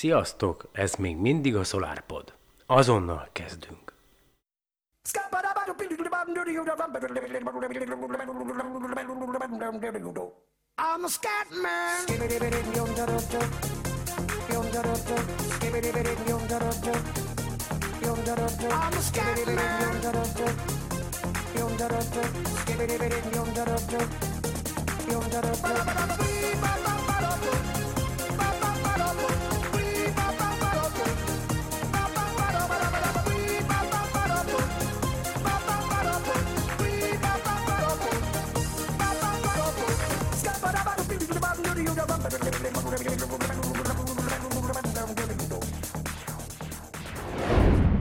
Sziasztok, ez még mindig a SolarPod. Azonnal kezdünk. I'm a scat man. I'm a scat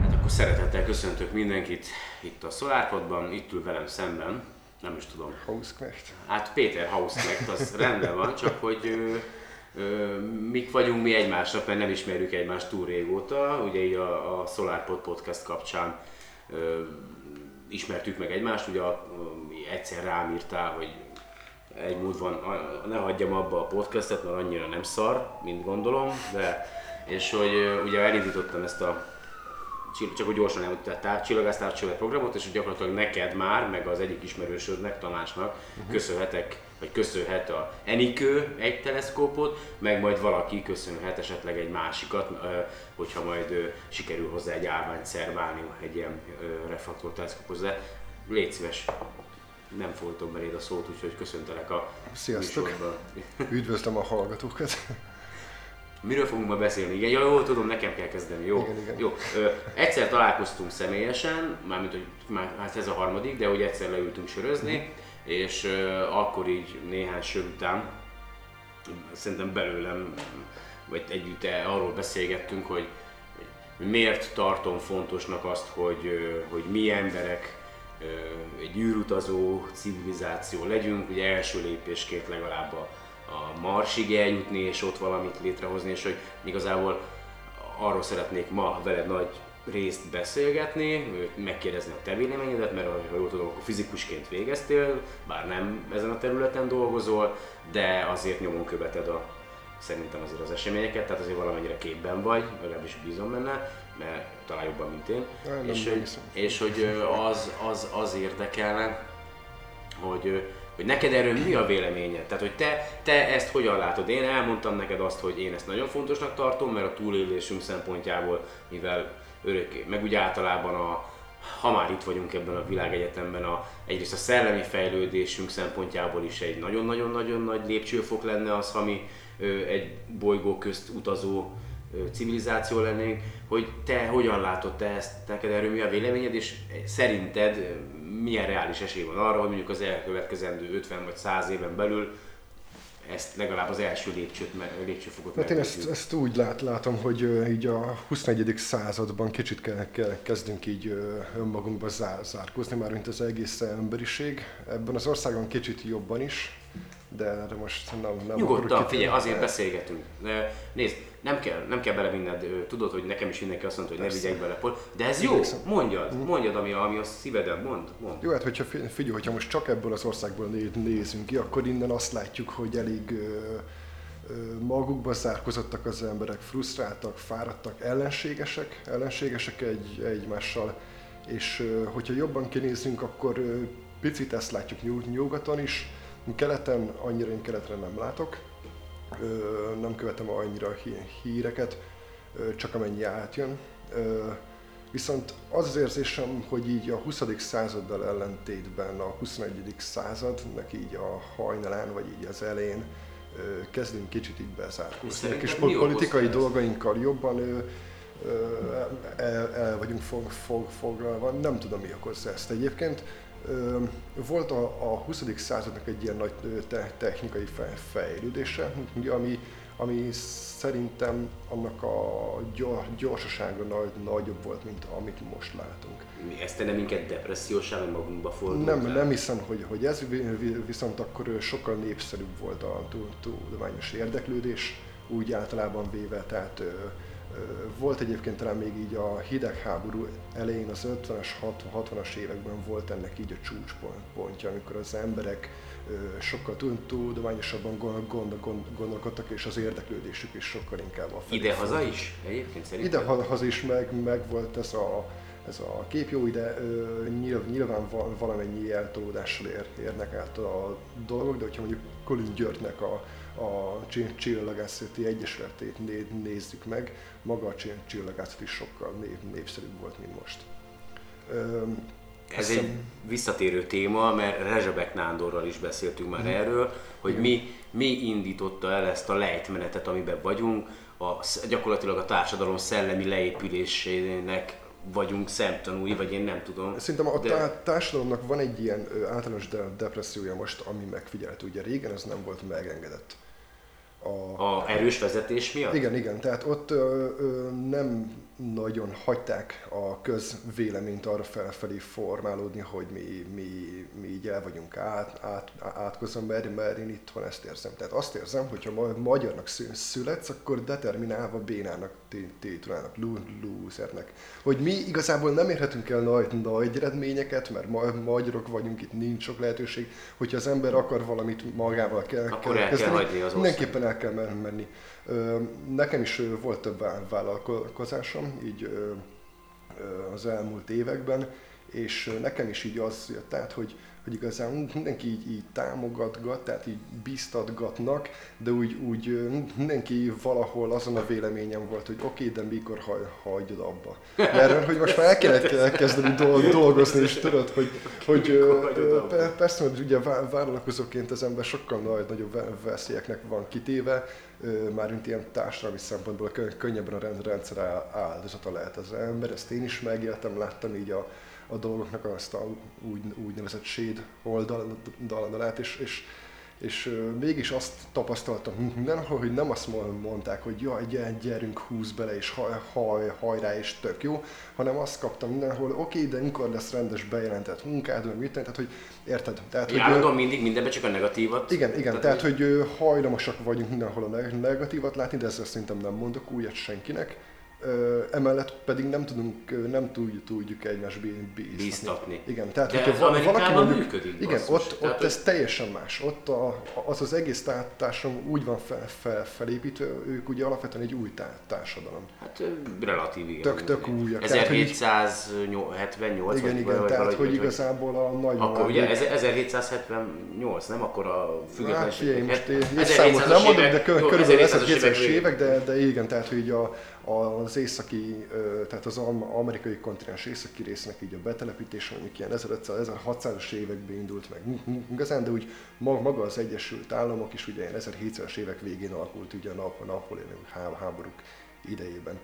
Hát akkor szeretettel köszöntök mindenkit itt a SolarPodban, itt ül velem szemben, nem is tudom. Hausknecht. Hát Péter Hausknecht, az rendben van, csak hogy ö, ö, mik vagyunk mi egymásnak, mert nem ismerjük egymást túl régóta. Ugye így a, a SolarPod podcast kapcsán ö, ismertük meg egymást, ugye a, a, egyszer rám írtál, hogy egy múlt van, ne hagyjam abba a podcastet, mert annyira nem szar, mint gondolom, de és hogy ugye elindítottam ezt a csak hogy gyorsan elmutattál, csillagásztárcsövet programot, és hogy gyakorlatilag neked már, meg az egyik ismerősödnek, Tamásnak uh-huh. köszönhetek, vagy köszönhet a Enikő egy teleszkópot, meg majd valaki köszönhet esetleg egy másikat, hogyha majd sikerül hozzá egy állványt szerválni egy ilyen ö, refraktor teleszkóphoz, de légy szíves, nem fordítom beléd a szót, úgyhogy köszöntelek a Sziasztok. műsorban. Üdvözlöm a hallgatókat. Miről fogunk ma beszélni? Igen, jó, jó, tudom, nekem kell kezdeni. Jó, Igen, igen. jó. Ö, egyszer találkoztunk személyesen, mármint, hogy már hát ez a harmadik, de hogy egyszer leültünk sörözni, Mhm. és ö, akkor így néhány sör után szerintem belőlem, vagy együtt arról beszélgettünk, hogy, miért tartom fontosnak azt, hogy, hogy mi emberek egy űrutazó civilizáció legyünk, ugye első lépésként legalább a, a Marsig eljutni, és ott valamit létrehozni, és hogy igazából arról szeretnék ma veled nagy részt beszélgetni, megkérdezni a te véleményedet, mert ha jól tudom, akkor fizikusként végeztél, bár nem ezen a területen dolgozol, de azért nyomon követed a, szerintem azért az eseményeket, tehát azért valamennyire képben vagy, legalábbis bízom benne, mert talán jobban, mint én. Nem, nem és, hogy, hiszem. és hogy az, az, az érdekelne, hogy, hogy neked erről mi a véleményed? Tehát, hogy te, te ezt hogyan látod? Én elmondtam neked azt, hogy én ezt nagyon fontosnak tartom, mert a túlélésünk szempontjából, mivel örökké, meg úgy általában a, ha már itt vagyunk ebben a világegyetemben, a, egyrészt a szellemi fejlődésünk szempontjából is egy nagyon-nagyon-nagyon nagy lépcsőfok lenne az, ha mi ö, egy bolygó közt utazó ö, civilizáció lennénk, hogy te hogyan látod te ezt, neked erről mi a véleményed, és szerinted milyen reális esély van arra, hogy mondjuk az elkövetkezendő 50 vagy 100 éven belül ezt legalább az első lépcsőt, lépcsőfokot Mert én ezt, ezt úgy lát, látom, hogy így a 21. században kicsit kell, kell, kezdünk így önmagunkba zár, zárkózni, már mint az egész emberiség. Ebben az országon kicsit jobban is, de, de most nem, nem Nyugodtan, figyelj, azért de- beszélgetünk. Nézd, nem kell, nem kell belevinned, ö, tudod, hogy nekem is mindenki azt mondta, hogy ne Persze. vigyek bele, Pol, de ez jó, mondjad, mondjad, ami, ami a szíveden, mond, mond. Jó, hát hogyha fi- figyelj, hogyha most csak ebből az országból né- nézünk ki, akkor innen azt látjuk, hogy elég magukba zárkozottak az emberek, frusztráltak, fáradtak, ellenségesek, ellenségesek egy, egymással, és hogyha jobban kinézünk, akkor picit ezt látjuk nyug- nyugaton is, keleten, annyira én keletre nem látok, nem követem annyira a hí- híreket, csak amennyi átjön. Viszont az az érzésem, hogy így a 20. századdal ellentétben a 21. századnak így a hajnalán, vagy így az elején ö, kezdünk kicsit így bezárkózni. És politikai ezt? dolgainkkal jobban ö, el, el vagyunk fog, fog, foglalva. Nem tudom, mi okozza ezt egyébként. Volt a, a 20. századnak egy ilyen nagy te, technikai fe- fejlődése, ami, ami szerintem annak a gyor, gyorsasága nagy, nagyobb volt, mint amit most látunk. Mi- Ez te nem minket depressziósá, vagy magunkba fordult Nem, el? nem hiszem, hogy, hogy ez, vi- vi- viszont akkor sokkal népszerűbb volt a tu- tudományos érdeklődés, úgy általában véve, tehát Volt egyébként talán még így a hidegháború elején, az 50-es, 60-as években volt ennek így a csúcspontja, amikor az emberek sokkal tudományosabban gondolkodtak, és az érdeklődésük is sokkal inkább a Ide-haza is egyébként szerintem? Ide-haza is meg, meg volt ez a, ez a kép jó, ide nyilván valamennyi eltolódással ér, érnek át a dolgok, de hogyha mondjuk Colin Györgynek a, a Csillagászati Egyesületét nézzük meg, maga a csillagászat is sokkal név, népszerűbb volt, mint most. Ez egy visszatérő téma, mert Rezsabek Nándorral is beszéltünk már hmm. erről, hogy mi, mi indította el ezt a lejtmenetet, amiben vagyunk, a, gyakorlatilag a társadalom szellemi leépülésének vagyunk szemtanúi, vagy én nem tudom. Szerintem a de... társadalomnak van egy ilyen általános de- depressziója most, ami megfigyelhető. Ugye régen ez nem volt megengedett. A, a erős vezetés miatt? Igen, igen. Tehát ott ö, ö, nem nagyon hagyták a közvéleményt arra felfelé formálódni, hogy mi, mi, mi így el vagyunk át, át, átkozom, mert, mert én itthon ezt érzem. Tehát azt érzem, hogyha ma, magyarnak születsz, akkor determinálva bénának tétulának, losernek. Hogy mi igazából nem érhetünk el nagy, nagy eredményeket, mert ma, magyarok vagyunk, itt nincs sok lehetőség. Hogyha az ember akar valamit magával kell, akkor kell el kell hagyni az mindenképpen el kell menni. Nekem is volt több vállalkozásom, így az elmúlt években, és nekem is így az jött át, hogy, hogy igazán mindenki így, így támogatgat, tehát így biztatgatnak, de úgy, úgy mindenki valahol azon a véleményem volt, hogy oké, okay, de mikor haj, hagyod abba. Mert hogy most már el kellett kezdeni dolgozni, és tudod, hogy, hogy persze, hogy ugye vállalkozóként az ember sokkal nagy, nagyobb veszélyeknek van kitéve, mármint ilyen társadalmi szempontból könnyebben a rendszer áldozata lehet az ember, ezt én is megéltem, láttam így a, a dolgoknak azt a úgy, úgynevezett séd oldalát, és, és és mégis azt tapasztaltam mindenhol, hogy nem azt mondták, hogy jaj, gyerünk, húz bele, és haj, haj, hajrá, és tök jó, hanem azt kaptam mindenhol, oké, de mikor lesz rendes bejelentett munkád, vagy mit, tehát hogy érted? Tehát, hogy, Állandóan mindig mindenben csak a negatívat. Igen, igen, tehát, tehát hogy, hajlamosak vagyunk mindenhol a negatívat látni, de ezzel szerintem nem mondok újat senkinek emellett pedig nem tudunk, nem tudjuk, tudjuk egymást bíztatni. bíztatni. Igen, tehát De hogyha ez valaki mondjuk, működik. Igen, basszus, ott, ott tehát, ez teljesen más. Ott a, az az egész társadalom úgy van fel, fel, felépítve, ők ugye alapvetően egy új társadalom. Hát relatív igen. Tök, tök újak. 1778 Igen, igen, tehát hogy, hogy igazából a nagy Akkor ugye 1778, nem akkor a függetlenség. Hát, most én, én számot nem mondok, de körülbelül 1700-es évek, de, de igen, tehát hogy a, az északi, tehát az amerikai kontinens északi résznek így a betelepítése mondjuk ilyen 1500-1600-as években indult meg. Igazán, de úgy maga az Egyesült Államok is ugye ilyen 1700-as évek végén alakult ugye a nap, napoleoni háborúk idejében.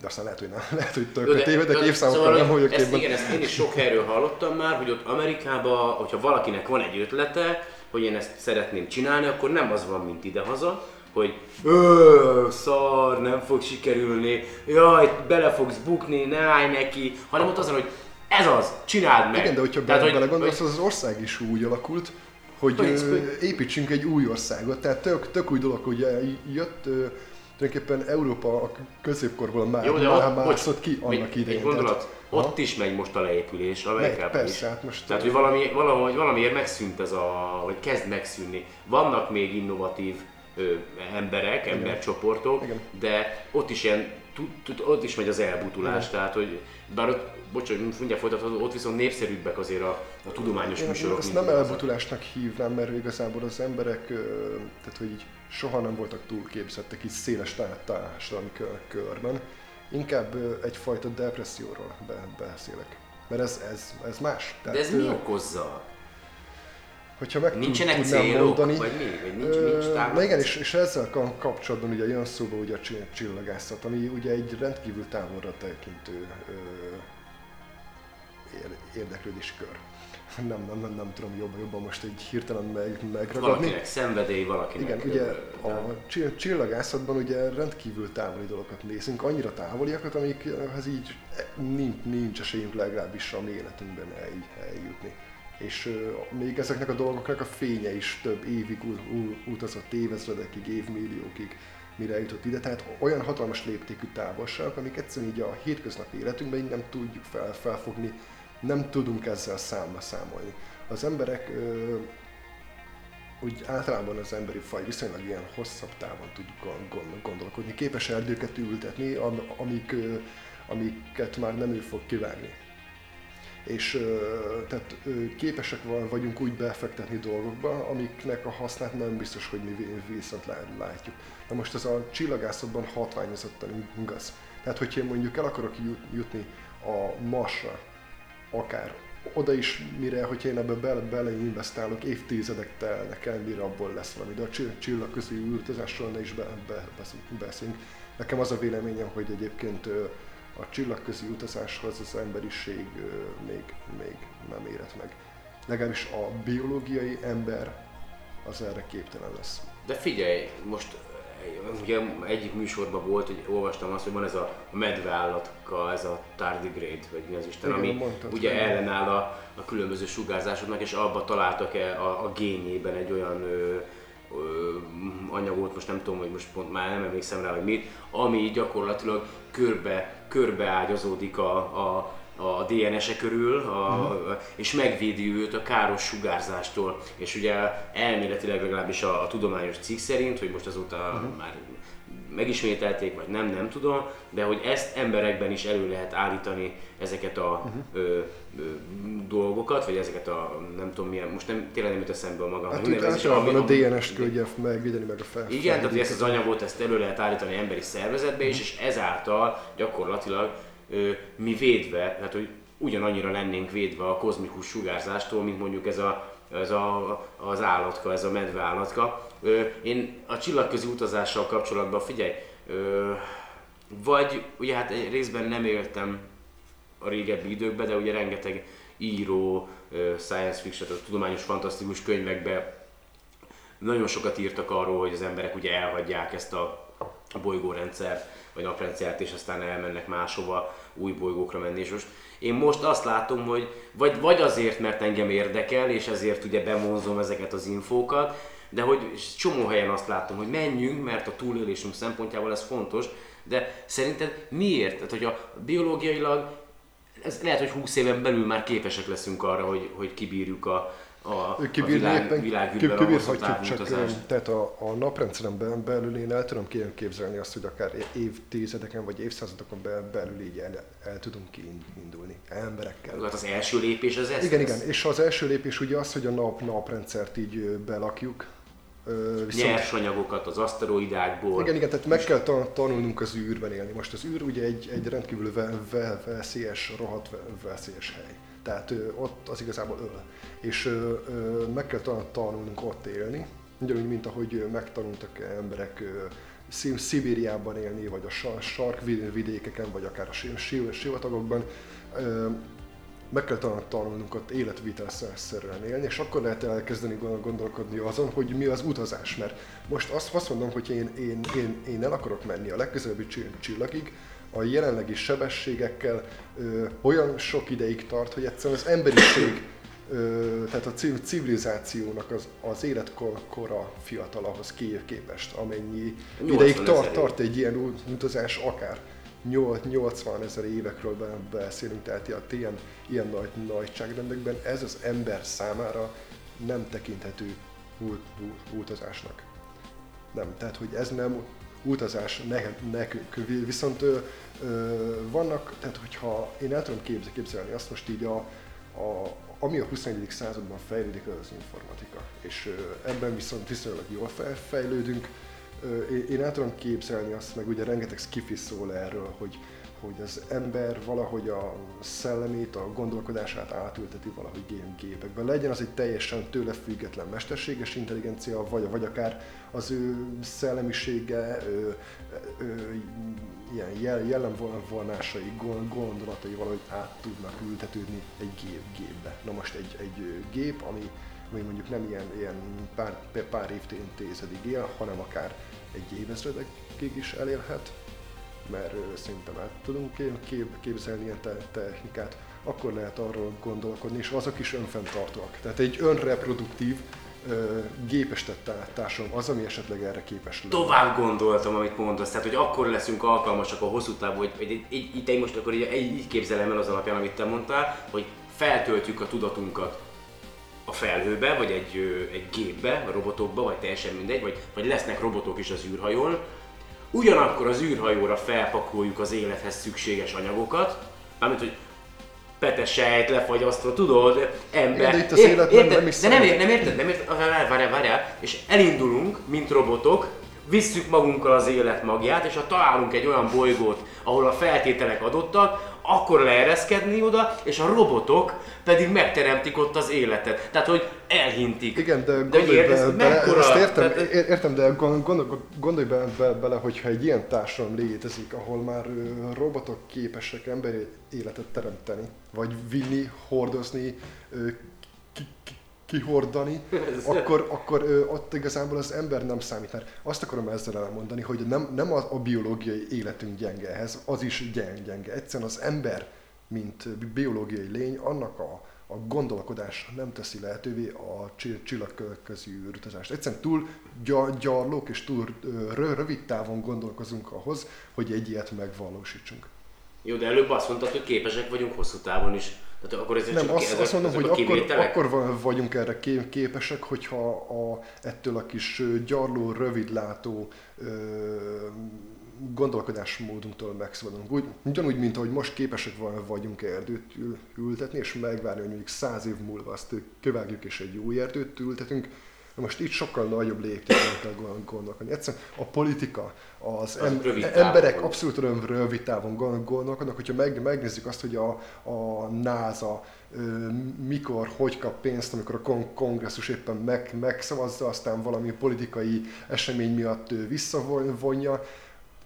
De aztán lehet, hogy nem, lehet, hogy tökre tévedek, évszámokkal szóval, nem vagyok ezt, Igen, ezt én is sok helyről hallottam már, hogy ott Amerikában, hogyha valakinek van egy ötlete, hogy én ezt szeretném csinálni, akkor nem az van, mint idehaza, hogy ö, szar, nem fog sikerülni, jaj, bele fogsz bukni, ne állj neki, hanem ott azon, hogy ez az, csináld meg. Igen, de hogyha Tehát, bele, belegondolsz, hogy... az ország is úgy alakult, hogy, hogy építsünk egy új országot. Tehát tök, tök új dolog, hogy jött tulajdonképpen Európa a középkorból már, Jó, de már ott, mászott ki annak idején. Egy gondolat, tehát, ott ha? is megy most a leépülés, Amerikában is. Hát most Tehát, hogy valami, valahogy, valamiért megszűnt ez a, vagy kezd megszűnni. Vannak még innovatív ö, emberek, Igen. embercsoportok, Igen. de ott is ilyen, ott is megy az elbutulás, Igen. tehát hogy bár ott, bocsánat, mindjárt folytatható, ott viszont népszerűbbek azért a, a tudományos Én műsorok. Ezt nem elbutulásnak hívnám, mert igazából az emberek, tehát hogy így soha nem voltak túlképzettek így széles társadalmi körben. Inkább egyfajta depresszióról beszélek. Mert ez, ez, ez más. Tehát, De ez mi okozza? Hogyha meg Nincsenek célok, mondani. vagy mi? Vagy nincs, nincs Na igen, és, és ezzel kapcsolatban ugye jön szóba ugye a csillagászat, ami ugye egy rendkívül távolra tekintő ö, érdeklődési kör. Nem, nem, nem, nem tudom jobban, jobban most egy hirtelen meg, megragadni. Valakinek szenvedély, valakinek... Igen, ugye a csillagászatban ugye rendkívül távoli dolgokat nézünk, annyira távoliakat, amikhez így nincs, nincs esélyünk legalábbis a mi életünkben eljutni. És még ezeknek a dolgoknak a fénye is több évig utazott, évezredekig, évmilliókig, mire jutott ide. Tehát olyan hatalmas léptékű távolságok, amik egyszerűen így a hétköznapi életünkben így nem tudjuk fel, felfogni, nem tudunk ezzel számba számolni. Az emberek ö, úgy általában az emberi faj viszonylag ilyen hosszabb távon tud gon- gon- gondolkodni. Képes erdőket ültetni, am- amik, amiket már nem ő fog kivágni. És tehát képesek va- vagyunk úgy befektetni dolgokba, amiknek a hasznát nem biztos, hogy mi vi- viszont lá- látjuk. Na most ez a csillagászatban hatványozottan igaz. Tehát, hogyha én mondjuk el akarok jut- jutni a Marsra, akár oda is, mire, hogyha én ebbe bele, beleinvestálok, évtizedek telnek el, mire abból lesz valami, de a csill- csillagközi utazásról ne is be, be, be, beszélünk. Nekem az a véleményem, hogy egyébként a csillagközi utazáshoz az emberiség még, még nem érett meg. Legalábbis a biológiai ember az erre képtelen lesz. De figyelj, most ugye egyik műsorban volt, hogy olvastam azt, hogy van ez a medveállatka, ez a tardigrade, vagy mi az Isten, Igen, ami mondtad, ugye ellenáll a, a különböző sugárzásoknak, és abba találtak -e a, a génjében egy olyan ö, anyagot, most nem tudom, hogy most pont már nem emlékszem rá, hogy mit, ami gyakorlatilag körbe, körbeágyazódik a, a, a DNS-e körül, a, és megvédi őt a káros sugárzástól. És ugye elméletileg legalábbis a, a tudományos cikk szerint, hogy most azóta már megismételték, vagy nem, nem tudom, de hogy ezt emberekben is elő lehet állítani ezeket a ö, ö, dolgokat, vagy ezeket a nem tudom milyen, most nem, tényleg nem jut eszembe a magam. Hát úgy nevezés, általában a ami- DNS-t küldje megvédeni meg a fel. igen, tehát ezt az anyagot ezt elő lehet állítani emberi szervezetbe is, és ezáltal gyakorlatilag ö, mi védve, tehát hogy ugyanannyira lennénk védve a kozmikus sugárzástól, mint mondjuk ez, a, ez a, az állatka, ez a medve állatka. Ö, én a csillagközi utazással kapcsolatban figyelj, ö, vagy ugye hát részben nem éltem a régebbi időkben, de ugye rengeteg író, science fiction, tehát tudományos fantasztikus könyvekbe nagyon sokat írtak arról, hogy az emberek ugye elhagyják ezt a bolygórendszert, vagy naprendszert, és aztán elmennek máshova új bolygókra menni. És most én most azt látom, hogy vagy, vagy azért, mert engem érdekel, és ezért ugye bemondom ezeket az infókat, de hogy csomó helyen azt látom, hogy menjünk, mert a túlélésünk szempontjából ez fontos, de szerinted miért? Tehát, hogy a biológiailag ez lehet, hogy 20 éven belül már képesek leszünk arra, hogy, hogy kibírjuk a, a, a világ, hosszú kibírhatjuk, csak tehát a, a naprendszeren be- belül én el tudom kép- képzelni azt, hogy akár évtizedeken vagy évszázadokon be- belül így el, el tudunk kiindulni emberekkel. Hát az első lépés az ez Igen, lesz. igen, és az első lépés ugye az, hogy a nap, naprendszert így belakjuk. Viszont, Nyersanyagokat az aszteroidákból. igen, igen, tehát meg kell ta- tanulnunk az űrben élni. Most az űr ugye egy, egy rendkívül ve- ve- veszélyes, rohadt ve- veszélyes hely. Tehát ott az igazából öl. És meg kell ta- tanulnunk ott élni, ugyanúgy, mint ahogy megtanultak emberek Szibériában élni, vagy a sa- sarkvidékeken, vagy akár a si- si- sivatagokban. Meg kell tanulnunk ott életvitelszerűen élni, és akkor lehet elkezdeni gond- gondolkodni azon, hogy mi az utazás. Mert most azt, azt mondom, hogy én, én, én, én el akarok menni a legközelebbi csi- csillagig, a jelenlegi sebességekkel ö, olyan sok ideig tart, hogy egyszerűen az emberiség, ö, tehát a ci- civilizációnak az, az életkora fiatalahoz ké- képest, amennyi 80 ideig tart, tart egy ilyen utazás, akár 80 ezer évekről be- beszélünk, tehát ilyen, ilyen, nagy nagyságrendekben ez az ember számára nem tekinthető út, utazásnak. Nem, tehát hogy ez nem utazás ne, nekünk. Viszont ö, ö, vannak, tehát hogyha én el tudom képzelni, azt most így a, a, ami a 21. században fejlődik, az az informatika. És ebben viszont viszonylag jól fejlődünk. Én- el tudom képzelni azt, meg ugye rengeteg skifi szól erről, hogy, hogy az ember valahogy a szellemét, a gondolkodását átülteti valahogy gé- gépekbe. Legyen az egy teljesen tőle független mesterséges intelligencia, vagy, vagy akár az ő szellemisége, ő, ő, ilyen jel, jellemvonásai, gon- gondolatai valahogy át tudnak ültetődni egy gép, gépbe. Na most egy, egy gép, ami, ami mondjuk nem ilyen, ilyen pár, pár évtizedig él, hanem akár egy évezredekig is elélhet, mert szerintem át tudunk kép, kép, képzelni ilyen te, technikát, akkor lehet arról gondolkodni, és azok is önfenntartóak. Tehát egy önreproduktív ö, gépesített társadalom az, ami esetleg erre képes lenne. Tovább gondoltam, amit mondasz, tehát hogy akkor leszünk alkalmasak a hosszú távú, hogy, így, így, most akkor így, így képzelem el az alapján, amit te mondtál, hogy feltöltjük a tudatunkat a felhőbe, vagy egy, egy gépbe, a robotokba, vagy teljesen mindegy, vagy, vagy lesznek robotok is az űrhajón. Ugyanakkor az űrhajóra felpakoljuk az élethez szükséges anyagokat, mármint, hogy petesejt, lefagyasztva, tudod, ember. De itt az életben nem is De nem, ér, nem érted, nem érted, várjál, várjál, várjál, és elindulunk, mint robotok, visszük magunkkal az élet magját, és ha találunk egy olyan bolygót, ahol a feltételek adottak, akkor leereszkedni oda, és a robotok pedig megteremtik ott az életet. Tehát, hogy elhintik. Igen, de de gondolj érted, be, ez bele, mekkora... ezt értem, tehát- ér- értem, de gond- gondolj, gondolj be, be, bele, hogyha egy ilyen társadalom létezik, ahol már robotok képesek emberi életet teremteni, vagy vinni, hordozni, kihordani, akkor, akkor ö, ott igazából az ember nem számít. Mert azt akarom ezzel elmondani, hogy nem, nem a, a biológiai életünk gyenge ehhez, az is gyenge. gyenge. Egyszerűen az ember, mint biológiai lény, annak a, a gondolkodás nem teszi lehetővé a csi- csillagközi űrutazást. Egyszerűen túl gya- gyarlók és túl rö- rövid távon gondolkozunk ahhoz, hogy egy ilyet megvalósítsunk. Jó, de előbb azt mondtad, hogy képesek vagyunk hosszú távon is. Tehát akkor ezek Nem, csak azt, ezek, azt mondom, hogy akkor, akkor va- vagyunk erre ké- képesek, hogyha a, ettől a kis gyarló, rövidlátó ö, gondolkodásmódunktól megszabadulunk. Úgy, ugyanúgy, mint ahogy most képesek va- vagyunk erdőt ül- ültetni, és megvárni, hogy mondjuk száz év múlva azt kövágjuk, és egy új erdőt ültetünk, most itt sokkal nagyobb léptékben kell gond- gondolkodni. Egyszerűen a politika, az, Az em- emberek abszolút röv- rövid távon gond- gondolkodnak, hogyha meg, megnézzük azt, hogy a, a NASA mikor, hogy kap pénzt, amikor a kon- kongresszus éppen meg, megszavazza, aztán valami politikai esemény miatt visszavonja,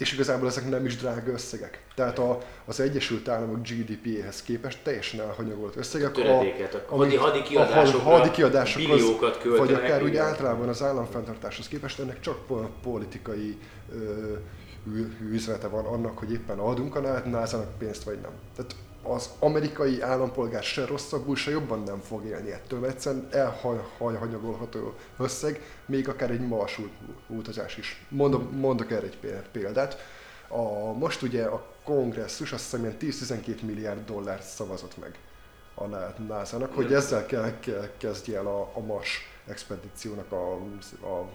és igazából ezek nem is drága összegek. Tehát a, az Egyesült Államok GDP-hez képest teljesen elhanyagolt összegek. A amit- hadi- hadi a kiadásokra hadi kiadásokhoz, billiókat költenek, vagy akár úgy általában az államfenntartáshoz képest ennek csak po- politikai ö, ü- üzenete van annak, hogy éppen adunk a ná- NASA-nak pénzt, vagy nem. Tehát az amerikai állampolgár se rosszabbul, se jobban nem fog élni ettől, mert egyszerűen elhanyagolható összeg, még akár egy Mars utazás is. Mondom, mondok erre egy pé- példát. A, most ugye a kongresszus azt hiszem ilyen 10-12 milliárd dollárt szavazott meg a NASA-nak, hogy ezzel kell, kell kezdje el a, a Mars expedíciónak a, a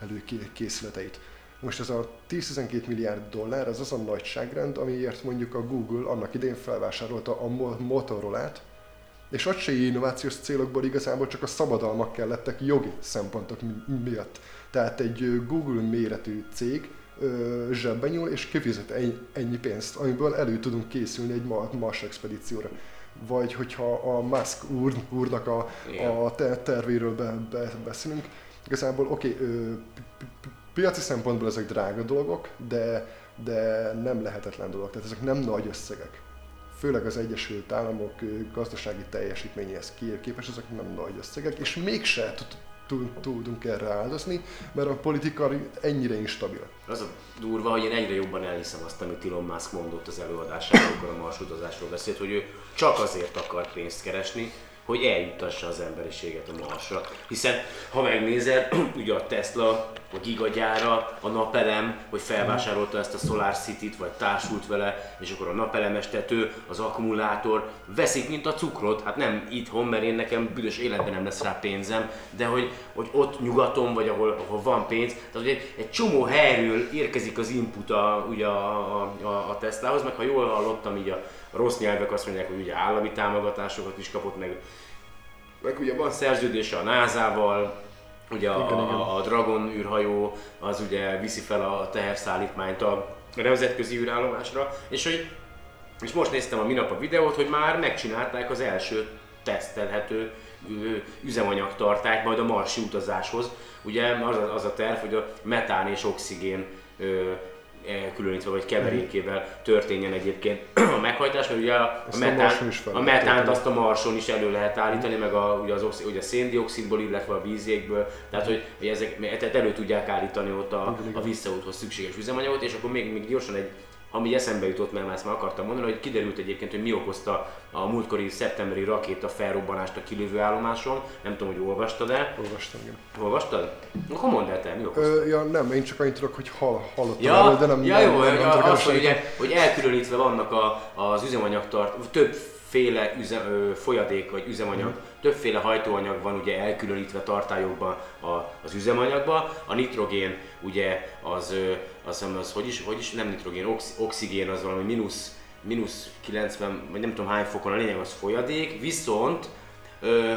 előkészületeit. Most ez a 10-12 milliárd dollár, ez az a nagyságrend, amiért mondjuk a Google annak idén felvásárolta a Mo- Motorola-t, és ott se innovációs célokból igazából csak a szabadalmak kellettek jogi szempontok mi- miatt. Tehát egy Google méretű cég ö, zsebben nyúl és kifizet ennyi, pénzt, amiből elő tudunk készülni egy Ma- Mars expedícióra. Vagy hogyha a Musk úr, úrnak a, a te- tervéről be, be, beszélünk, igazából oké, okay, piaci szempontból ezek drága dolgok, de, de nem lehetetlen dolog. Tehát ezek nem nagy összegek főleg az Egyesült Államok gazdasági teljesítményéhez képest ezek nem nagy összegek, és mégse tud- tud- tudunk erre áldozni, mert a politika ennyire instabil. Az a durva, hogy én egyre jobban elhiszem azt, amit Elon Musk mondott az előadásában, amikor a Mars utazásról beszélt, hogy ő csak azért akar pénzt keresni, hogy eljuttassa az emberiséget a Marsra. Hiszen, ha megnézed, ugye a Tesla, a gigagyára, a napelem, hogy felvásárolta ezt a Solar City-t, vagy társult vele, és akkor a napelemes tető, az akkumulátor veszik, mint a cukrot. Hát nem itthon, mert én nekem büdös életben nem lesz rá pénzem, de hogy, hogy ott nyugaton, vagy ahol, ahol van pénz, tehát egy, egy csomó helyről érkezik az input a, ugye a, a, a, Teslahoz, meg ha jól hallottam, így a rossz nyelvek azt mondják, hogy ugye állami támogatásokat is kapott, meg, meg ugye van szerződése a NASA-val, ugye a, Igen, igen. a, Dragon űrhajó az ugye viszi fel a teherszállítmányt a nemzetközi űrállomásra, és hogy és most néztem a minap a videót, hogy már megcsinálták az első tesztelhető üzemanyagtartályt majd a marsi utazáshoz. Ugye az a, az a terv, hogy a metán és oxigén elkülönítve vagy keverékével történjen egyébként a meghajtás, mert ugye a, a, Ezt a metán, a metánt azt a marson is elő lehet állítani, meg a, ugye, az oxi, ugye a széndiokszidból, illetve a vízékből, tehát hogy, hogy ezek tehát elő tudják állítani ott a, a visszaúthoz szükséges üzemanyagot, és akkor még, még gyorsan egy ami eszembe jutott, mert ezt már akartam mondani, hogy kiderült egyébként, hogy mi okozta a múltkori szeptemberi rakéta felrobbanást a kilövő állomáson. Nem tudom, hogy olvastad-e. Olvastam, igen. Olvastad? Akkor mondd el te, mi okozta? Ö, ja, nem, én csak annyit tudok, hogy hall, hallottam Ja, erről, de nem, ja nem, jó, nem, nem tudok az, hogy, ugye, hogy elkülönítve vannak a, az üzemanyagtart, többféle üzem, ö, folyadék vagy üzemanyag, Mhm. többféle hajtóanyag van ugye elkülönítve tartályokban a, az üzemanyagban. A nitrogén ugye az, ö, az, hiszem, az hogy is, hogy is, nem nitrogén, ox, oxigén az valami mínusz, mínusz 90, vagy nem tudom hány fokon, a lényeg az folyadék, viszont ö,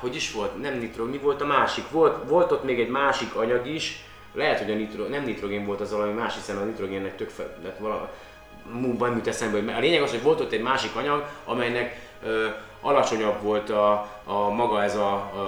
hogy is volt, nem nitrogén, mi volt a másik? Volt, volt ott még egy másik anyag is, lehet, hogy a nitro, nem nitrogén volt az valami más, hiszen a nitrogénnek tök fel, tehát valami, mú, majd jut eszembe, hogy a lényeg az, hogy volt ott egy másik anyag, amelynek ö, alacsonyabb volt a, a maga ez a, ö,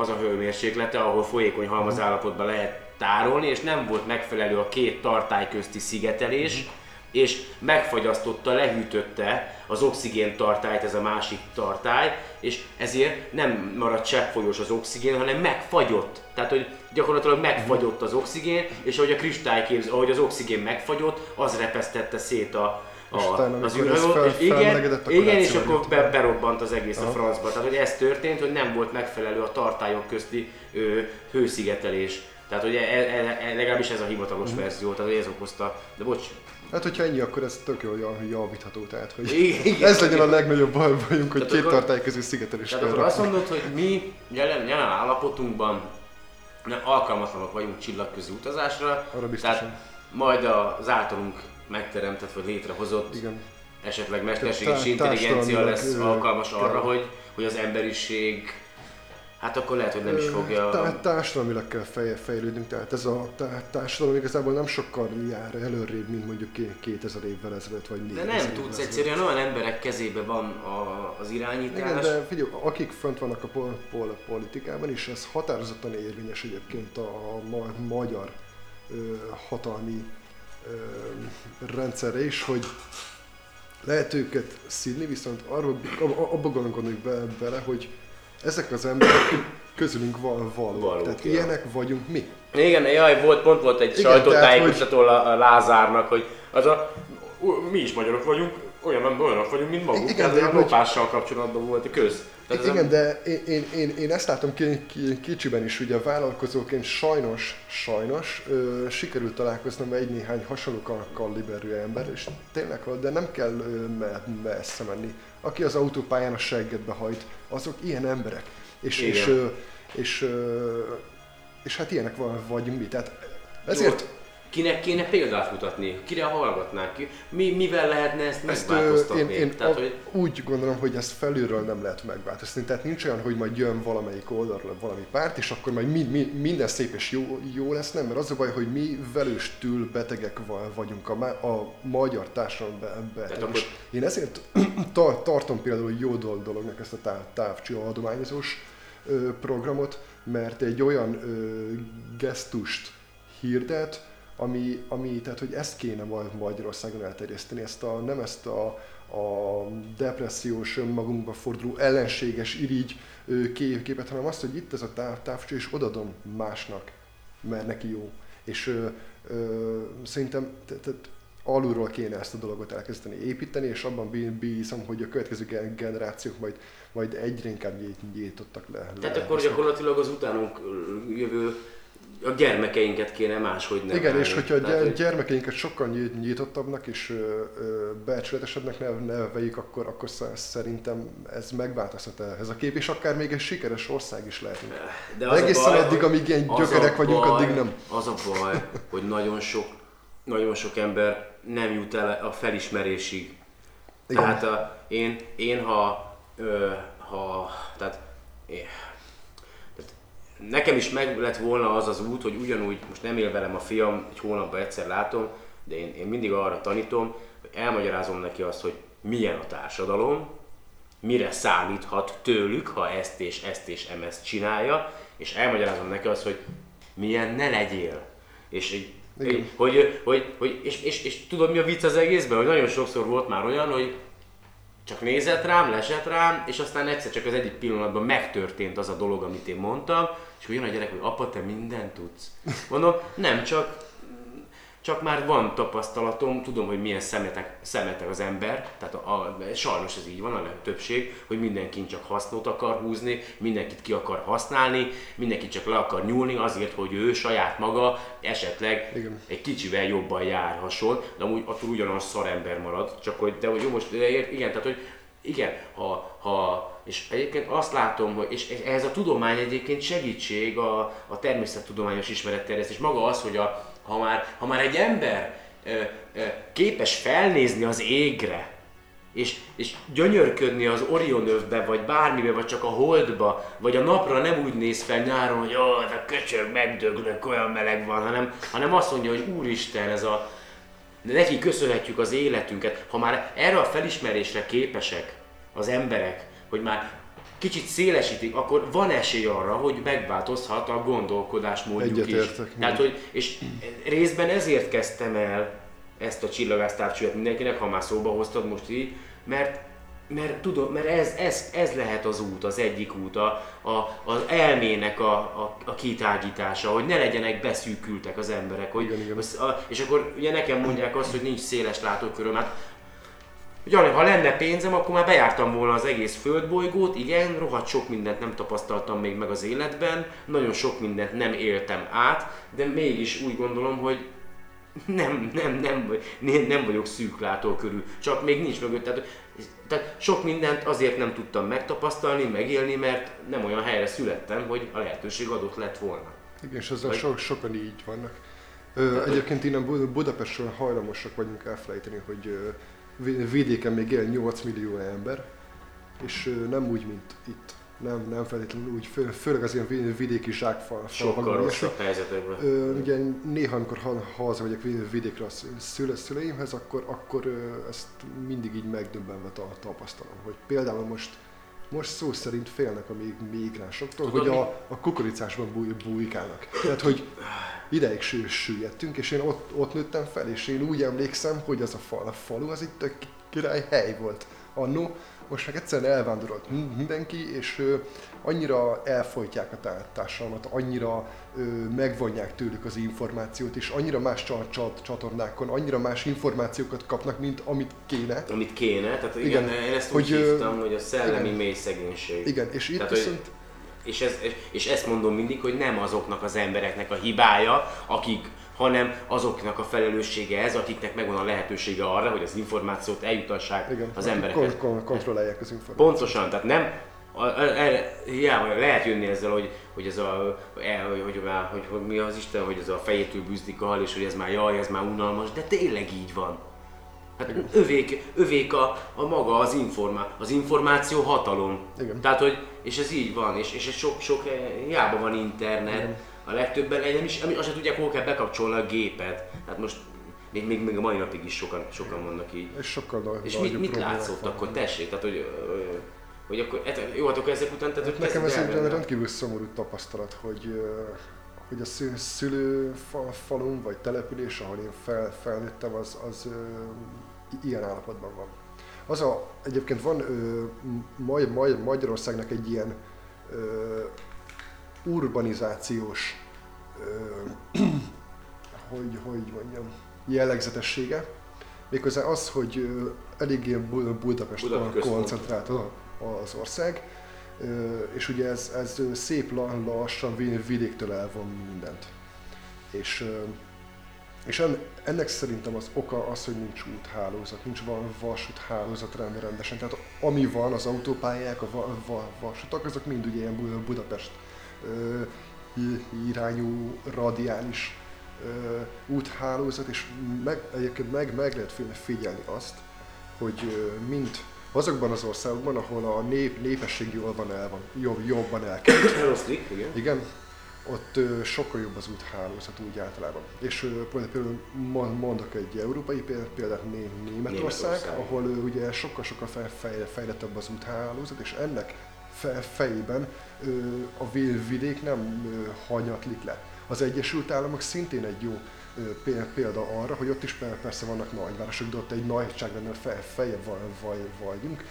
az a hőmérséklete, ahol folyékony halmazállapotban lehet tárolni, és nem volt megfelelő a két tartály közti szigetelés, és megfagyasztotta, lehűtötte az oxigén tartályt, ez a másik tartály, és ezért nem maradt cseppfolyós az oxigén, hanem megfagyott. Tehát, hogy gyakorlatilag megfagyott az oxigén, és ahogy a kristályképz, ahogy az oxigén megfagyott, az repesztette szét a, a, az űrhajót, fel- és igen, igen, és akkor be, berobbant az egész a Aha. francba. Tehát, hogy ez történt, hogy nem volt megfelelő a tartályok közti ö, hőszigetelés. Tehát, hogy e, e, e, legalábbis ez a hivatalos Mhm. verzió, tehát hogy ez okozta. De bocs, Hát, hogyha ennyi, akkor ez tök jól jav- javítható, tehát hogy Igen, igen. ez legyen a legnagyobb baj, bajunk, hogy Tehát két akkor- tartály közül szigetelést Tehát akkor azt mondod, hogy mi jelen, jelen állapotunkban nem alkalmatlanok vagyunk csillagközi utazásra, Arra biztosan. tehát majd az általunk megteremtett vagy létrehozott Igen. esetleg mesterséges intelligencia lesz alkalmas arra, hogy, hogy az emberiség, hát akkor lehet, hogy nem is fogja... Tá- társadalmilag kell fej- fejlődnünk, tehát ez a tá- társadalom igazából nem sokkal jár előrébb, mint mondjuk ké- 2000 évvel ezelőtt, vagy De 4000 nem évvel tudsz, egyszerűen olyan emberek kezébe van a, az irányítás. Igen, de figyelj, akik fönt vannak a pol- pol- politikában, és ez határozottan érvényes egyébként a ma- magyar ö, hatalmi ö, rendszerre is, hogy lehet őket szidni, viszont arról, ab- abba gondoljuk be, bele, hogy ezek az emberek közülünk val- valók. Valók, Tehát ja. ilyenek vagyunk mi. Igen, jaj, volt, pont volt egy sajtótájékoztató a Lázárnak, hogy az a, "Ú, mi is magyarok vagyunk, olyan, olyanok vagyunk, mint maguk. Igen, de a lopással kapcsolatban volt a köz. Tehát Igen, de én, én, én, én ezt látom ki, ki, kicsiben is, ugye vállalkozóként sajnos, sajnos ö, sikerült találkoznom egy néhány hasonló kal- kaliberű ember, és tényleg, de nem kell me, messze menni. Aki az autópályán a seggedbe hajt, azok ilyen emberek. És, Igen. és, ö, és, ö, és hát ilyenek va- vagyunk mi. Tehát ezért Kinek kéne példát mutatni? Kire hallgatnák ki? Mi, mivel lehetne ezt megváltoztatni? én, én Tehát, a, hogy úgy gondolom, hogy ezt felülről nem lehet megváltoztatni. Tehát nincs olyan, hogy majd jön valamelyik oldalról valami párt, és akkor majd mi, mi, minden szép és jó, jó lesz, nem, mert az a baj, hogy mi velőstül betegek va- vagyunk a, a magyar társadalom be, beteg. akkor- Én ezért tar- tartom például jó dol- dolognak ezt a táv, távcsi adományozós programot, mert egy olyan ö, gesztust hirdet, ami, ami, tehát hogy ezt kéne Ma- Magyarországon elterjeszteni, ezt a, nem ezt a, a depressziós, önmagunkba forduló, ellenséges irigy kép, képet, hanem azt, hogy itt ez a táv, távcső, és odadom másnak, mert neki jó. És ö, ö, szerintem te- tehát alulról kéne ezt a dolgot elkezdeni építeni, és abban bí- bízom, hogy a következő gen- generációk majd, majd egyre inkább nyit- nyitottak le. tehát le akkor lesznek. gyakorlatilag az utánunk jövő a gyermekeinket kéne máshogy nevelni. Igen, és hogyha a Tehát, gyermekeinket sokkal nyit- nyitottabbnak és becsületesebbnek nev- neveljük, akkor, akkor sz- szerintem ez megváltozhat ez a kép, és akár még egy sikeres ország is lehetünk. De De egészen baj, addig, amíg ilyen gyökerek vagyunk, baj- addig nem. Az a baj, hogy nagyon sok, nagyon sok ember nem jut el a felismerésig. Igen. Tehát a, én, én ha, ö, ha, tehát, én, nekem is meg lett volna az az út, hogy ugyanúgy, most nem él velem a fiam, egy hónapban egyszer látom, de én, én mindig arra tanítom, hogy elmagyarázom neki azt, hogy milyen a társadalom, mire számíthat tőlük, ha ezt és ezt és ezt csinálja, és elmagyarázom neki azt, hogy milyen ne legyél. És így, így, hogy, hogy, hogy és, és, és, tudod mi a vicc az egészben? Hogy nagyon sokszor volt már olyan, hogy csak nézett rám, lesett rám, és aztán egyszer csak az egyik pillanatban megtörtént az a dolog, amit én mondtam, és akkor jön a gyerek, hogy apa, te mindent tudsz. Mondom, nem, csak csak már van tapasztalatom, tudom, hogy milyen szemetek, szemetek az ember, tehát a, a, sajnos ez így van, a többség, hogy mindenkin csak hasznot akar húzni, mindenkit ki akar használni, mindenki csak le akar nyúlni azért, hogy ő saját maga esetleg Igen. egy kicsivel jobban járhasson, de amúgy attól ugyanaz szarember marad, csak hogy, de hogy jó most, de ér- igen, tehát hogy igen, ha, ha, és egyébként azt látom, hogy és ez a tudomány egyébként segítség a, a természettudományos ismeretterjesztés. Maga az, hogy a, ha, már, ha már egy ember ö, ö, képes felnézni az égre, és, és gyönyörködni az Orion övbe, vagy bármibe, vagy csak a holdba, vagy a napra nem úgy néz fel nyáron, hogy ó, ez a köcsög megdöglök, olyan meleg van, hanem, hanem azt mondja, hogy úristen, ez a, neki köszönhetjük az életünket. Ha már erre a felismerésre képesek az emberek, hogy már kicsit szélesítik, akkor van esély arra, hogy megváltozhat a gondolkodásmódjuk is. Tehát, hogy, és részben ezért kezdtem el ezt a csillagásztávcsőt mindenkinek, ha már szóba hoztad most így, mert mert tudom, mert ez, ez, ez lehet az út, az egyik út, a, a, az elmének a, a, a kitágítása, hogy ne legyenek beszűkültek az emberek. Hogy, Igen, igen. A, és akkor ugye nekem mondják azt, hogy nincs széles látóköröm. Hát, Jani, ha lenne pénzem, akkor már bejártam volna az egész földbolygót, igen, rohadt sok mindent nem tapasztaltam még meg az életben, nagyon sok mindent nem éltem át, de mégis úgy gondolom, hogy nem, nem, nem, nem, nem vagyok szűk látókörű, csak még nincs mögött. Tehát, tehát sok mindent azért nem tudtam megtapasztalni, megélni, mert nem olyan helyre születtem, hogy a lehetőség adott lett volna. Igen, és ezzel Vagy- so, sokan így vannak. Ö, egyébként innen Bu- Budapestről hajlamosak vagyunk elfelejteni, hogy vidéken még él 8 millió ember, és nem úgy, mint itt. Nem, nem feltétlenül úgy, fő, főleg az ilyen vi- vidéki zsákfal. Sokkal rosszabb helyzetekben. Ugye néha, amikor ha, haza vagyok vi- vidékre a szü- szüle, szüleimhez, akkor, akkor ezt mindig így megdöbbenve ta, tapasztalom, hogy például most most szó szerint félnek a még migránsoktól, Tudod, hogy a, a kukoricásban búj, bújkálnak. Tehát, hogy ideig sű, süllyedtünk, és én ott, ott nőttem fel, és én úgy emlékszem, hogy az a, fal, a falu az itt a király hely volt. Annó, most meg egyszerűen elvándorolt mi- mindenki, és ö, annyira elfolytják a tá- társadalmat, annyira ö, megvonják tőlük az információt, és annyira más csa- csa- csatornákon, annyira más információkat kapnak, mint amit kéne. Amit kéne, tehát igen, Igen, én ezt hogy, úgy hívtam, hogy a szellemi igen. mély szegénység. Igen, és itt Tehát, viszont... hogy, és, ez, és ezt mondom mindig, hogy nem azoknak az embereknek a hibája, akik, hanem azoknak a felelőssége ez, akiknek megvan a lehetősége arra, hogy az információt eljutassák Igen, az emberekhez. kon- kon- kontrollálják az információt. Pontosan, tehát nem, a- a- hiába lehet jönni ezzel, hogy, hogy ez a, el, hogy, hogy, hogy, hogy, mi az Isten, hogy ez a fejétől bűzlik a hal, és hogy ez már jaj, ez már unalmas, de tényleg így van. Hát övék, övék a, a maga az, informá, az információ hatalom. Igen. Tehát, hogy, és ez így van, és, és ez sok, sok eh, hiába van internet, Igen. A legtöbben nem is, azt sem tudják, hol kell bekapcsolni a gépet. Tehát most még, még, még a mai napig is sokan, sokan vannak így. És sokkal nagy, És mit, mit látszott vannak. akkor? Tessék, tehát hogy, hogy akkor, hát, jó, hát akkor ezek után, tehát hogy Nekem ez egy rendkívül szomorú tapasztalat, hogy, hogy a szü- szülő fa- falum vagy település, ahol én fel, felnőttem, az, az ilyen állapotban van. Az a, egyébként van ö, Maj, Magyarországnak egy ilyen ö, urbanizációs, ö, hogy, hogy mondjam, jellegzetessége. Méghozzá az, hogy eléggé Bu- Budapest Budapest koncentrált az ország, és ugye ez, ez szép la- lassan vi- vidéktől elvon mindent. És, és en, ennek szerintem az oka az, hogy nincs úthálózat, nincs va- vasúthálózat rend- rendesen. Tehát ami van, az autópályák, a va, va, vasutak, azok mind ugye ilyen Bu- Budapest irányú radiális úthálózat, és meg, egyébként meg, meg lehet fi- figyelni azt, hogy ö, mind azokban az országokban, ahol a nép, népesség jól van el van, jobb, jobban elkerült, igen. igen, ott sokkal jobb az úthálózat úgy általában. És például- például mon- mondok egy európai példát, Németország, Németország. ahol ugye sokkal-sokkal fej- fej- fejlettebb az úthálózat, és ennek fejében a vi- vidék nem hanyatlik le. Az Egyesült Államok szintén egy jó példa arra, hogy ott is per- persze vannak nagyvárosok, de ott egy nagyságrendel fe- feljebb vagyunk.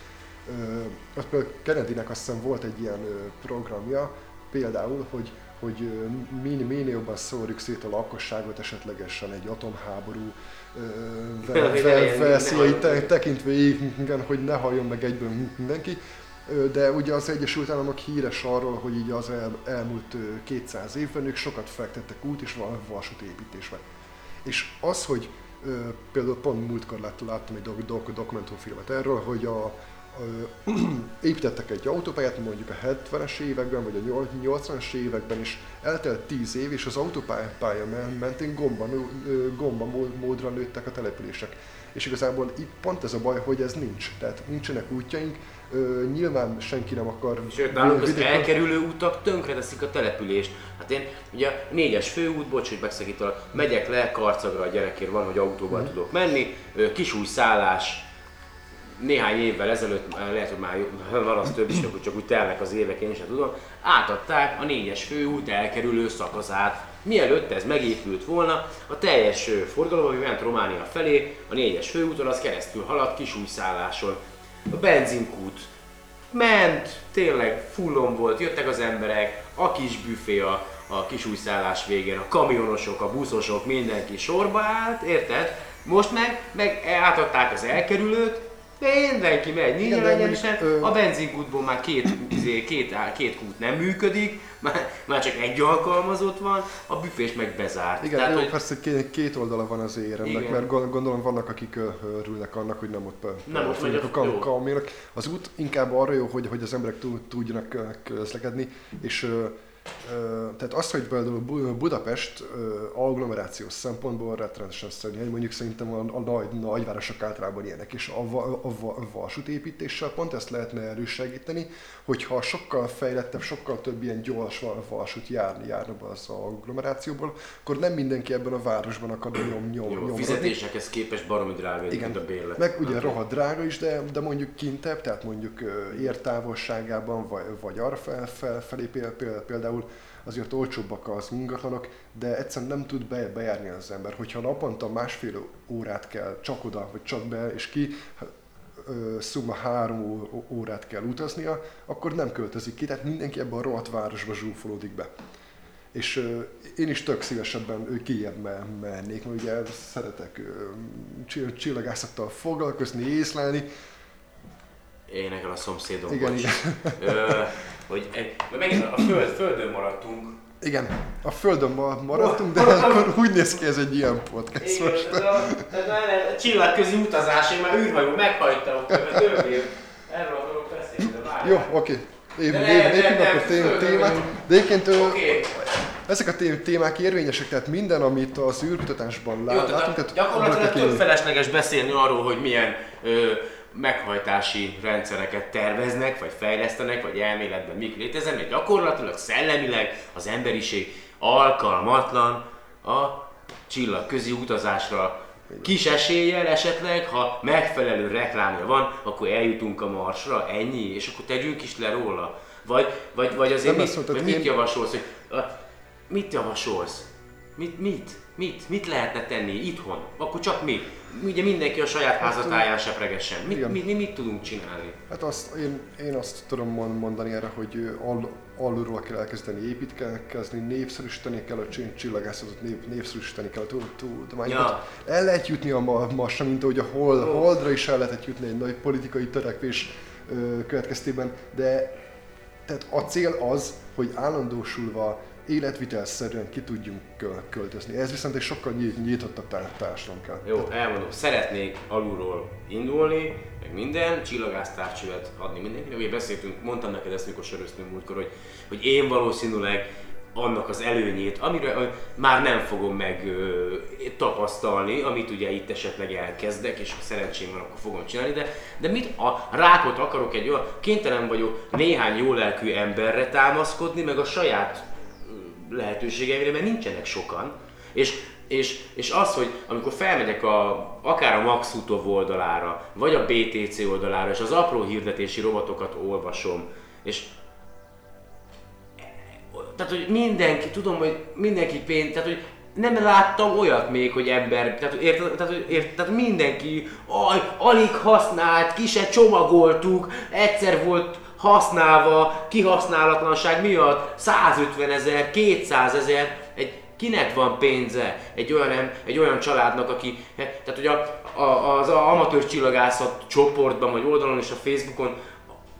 Ott például Kennedynek azt hiszem volt egy ilyen programja, például, hogy hogy ö, minél, jobban szórjuk szét a lakosságot, esetlegesen egy atomháború veszélyeit tekintve, igen, hogy ne halljon meg egyből mindenki. De ugye az Egyesült Államok híres arról, hogy így az el, elmúlt ö, 200 évben ők sokat fektettek út és va- vasútépítésbe. És az, hogy például pont múltkor lát, láttam egy dok, dok, dokumentumfilmet erről, hogy a, építettek egy autópályát mondjuk a 70-es években, vagy a 80-as években is, eltelt 10 év, és az autópálya men- mentén gomba, ö, gomba mód- módra nőttek a települések. És igazából itt pont ez a baj, hogy ez nincs. Tehát nincsenek útjaink, ö, nyilván senki nem akar Sőt, nálunk az elkerülő utak tönkreteszik a települést. Hát én ugye a négyes főút, bocs, hogy megszakítalak, megyek le Karcagra a gyerekért van, hogy autóval Mhm. tudok menni, kisúj szállás, néhány évvel ezelőtt, eh, lehet, hogy már van az több is, akkor csak úgy telnek az évek, én sem tudom, átadták a négyes főút elkerülő szakaszát. Mielőtt ez megépült volna, a teljes forgalom, ami ment Románia felé, a négyes főúton, az keresztül haladt kisújszálláson. A benzinkút ment, tényleg fullon volt, jöttek az emberek, a kis büfé a, a kisújszállás végén, a kamionosok, a buszosok, mindenki sorba állt, érted? Most meg, meg átadták az elkerülőt, mindenki megy, Igen, nincs de egyenesen, mondjuk, ö- a benzinkútból már két, izé, két, két kút nem működik, már, már csak egy alkalmazott van, a büfés meg bezárt. Igen, Tehát, jó, hogy persze két, két oldala van az éremnek, Igen. mert gond- gondolom vannak, akik örülnek annak, hogy nem ott Nem ott a kam-. Az út inkább arra jó, hogy, hogy az emberek tud- tudjanak közlekedni, és tehát az, hogy például Bu- Budapest agglomerációs szempontból rettenetesen szörnyű, mondjuk szerintem a, a nagy, nagyvárosok általában ilyenek, és a, a, va- a vasútépítéssel pont ezt lehetne elősegíteni, hogyha sokkal fejlettebb, sokkal több ilyen gyors va- vasút jár, járna be az agglomerációból, akkor nem mindenki ebben a városban akar nyom, nyom, jó, a nyomrodni. fizetésekhez képest baromi drága Igen, a bérlet. meg ugye Oké. rohadt drága is, de, de mondjuk kintebb, tehát mondjuk értávolságában, vagy, vagy arra fel, fel, felé pél- pél- például azért olcsóbbak az ingatlanok, de egyszerűen nem tud be, bejárni az ember. Hogyha naponta másfél órát kell csak oda, vagy csak be és ki, ö, szumma három órát kell utaznia, akkor nem költözik ki, tehát mindenki ebben a rohadt városba zsúfolódik be. És én is tök szívesebben kijebb me- mennék, mert ugye szeretek csill- csillagászattal foglalkozni, észlelni. Énekel a szomszédom, Igen, igen. Ö, hogy egy, megint a föld, földön maradtunk. Igen, a Földön ma- maradtunk, de akkor úgy néz ki ez egy ilyen podcast Igen, most. ez a, ez a, a csillagközi utazás, én már űrhajó meghajta ott többé. Erről akarok beszélni, de. Jó, oké. De év, nem, év, nem, nem, akkor témát. De egyébként Oké. ezek a té- témák érvényesek, tehát minden, amit az űrkutatásban látunk, a- gyakorlatilag kiindulni. felesleges beszélni arról, hogy milyen ö, meghajtási rendszereket terveznek, vagy fejlesztenek, vagy elméletben mik léteznek, mert gyakorlatilag szellemileg az emberiség alkalmatlan a csillagközi utazásra. Kis eséllyel esetleg, ha megfelelő reklámja van, akkor eljutunk a Marsra, ennyi, és akkor tegyünk is le róla. Vagy, vagy, vagy azért mit, vagy mit javasolsz, hogy a, mit javasolsz? Mit, mit? Mit? Mit lehetne tenni itthon? Akkor csak mi? Ugye mindenki a saját házatáján sepregessen. Mit, Igen. mi, mi, mit tudunk csinálni? Hát azt, én, én azt tudom mon- mondani erre, hogy ö, al, alulról kell elkezdeni építkezni, népszerűsíteni kell a csi- csillagászatot, nép, népszerűsíteni kell a tu- tudományokat. Ja. El lehet jutni a ma- Marsra, mint ahogy a hold, Holdra is el lehetett jutni egy nagy politikai törekvés következtében, de tehát a cél az, hogy állandósulva életvitelszerűen ki tudjunk köl- költözni. Ez viszont egy sokkal nyit- nyitottabb tá- társadalom kell. Jó, elmondom, szeretnék alulról indulni, meg minden, csillagásztárcsövet adni mindenkinek. Ugye beszéltünk, mondtam neked ezt, mikor söröztünk múltkor, hogy, hogy én valószínűleg annak az előnyét, amire már nem fogom meg ö, tapasztalni, amit ugye itt esetleg elkezdek, és ha szerencsém van, akkor fogom csinálni, de, de mit a rákot akarok egy olyan, kénytelen vagyok néhány jólelkű emberre támaszkodni, meg a saját lehetőségeimre, mert nincsenek sokan, és, és, és az, hogy amikor felmegyek a, akár a Maxutov oldalára, vagy a BTC oldalára, és az apró hirdetési robotokat olvasom, és tehát, hogy mindenki, tudom, hogy mindenki pénz, tehát, hogy nem láttam olyat még, hogy ember, tehát, érted, tehát, hogy ért, tehát mindenki, aj, alig használt, ki se csomagoltuk, egyszer volt használva, kihasználatlanság miatt 150 ezer, 200 ezer, egy kinek van pénze egy olyan, egy olyan családnak, aki, tehát hogy a, a, az amatőr csillagászat csoportban, vagy oldalon és a Facebookon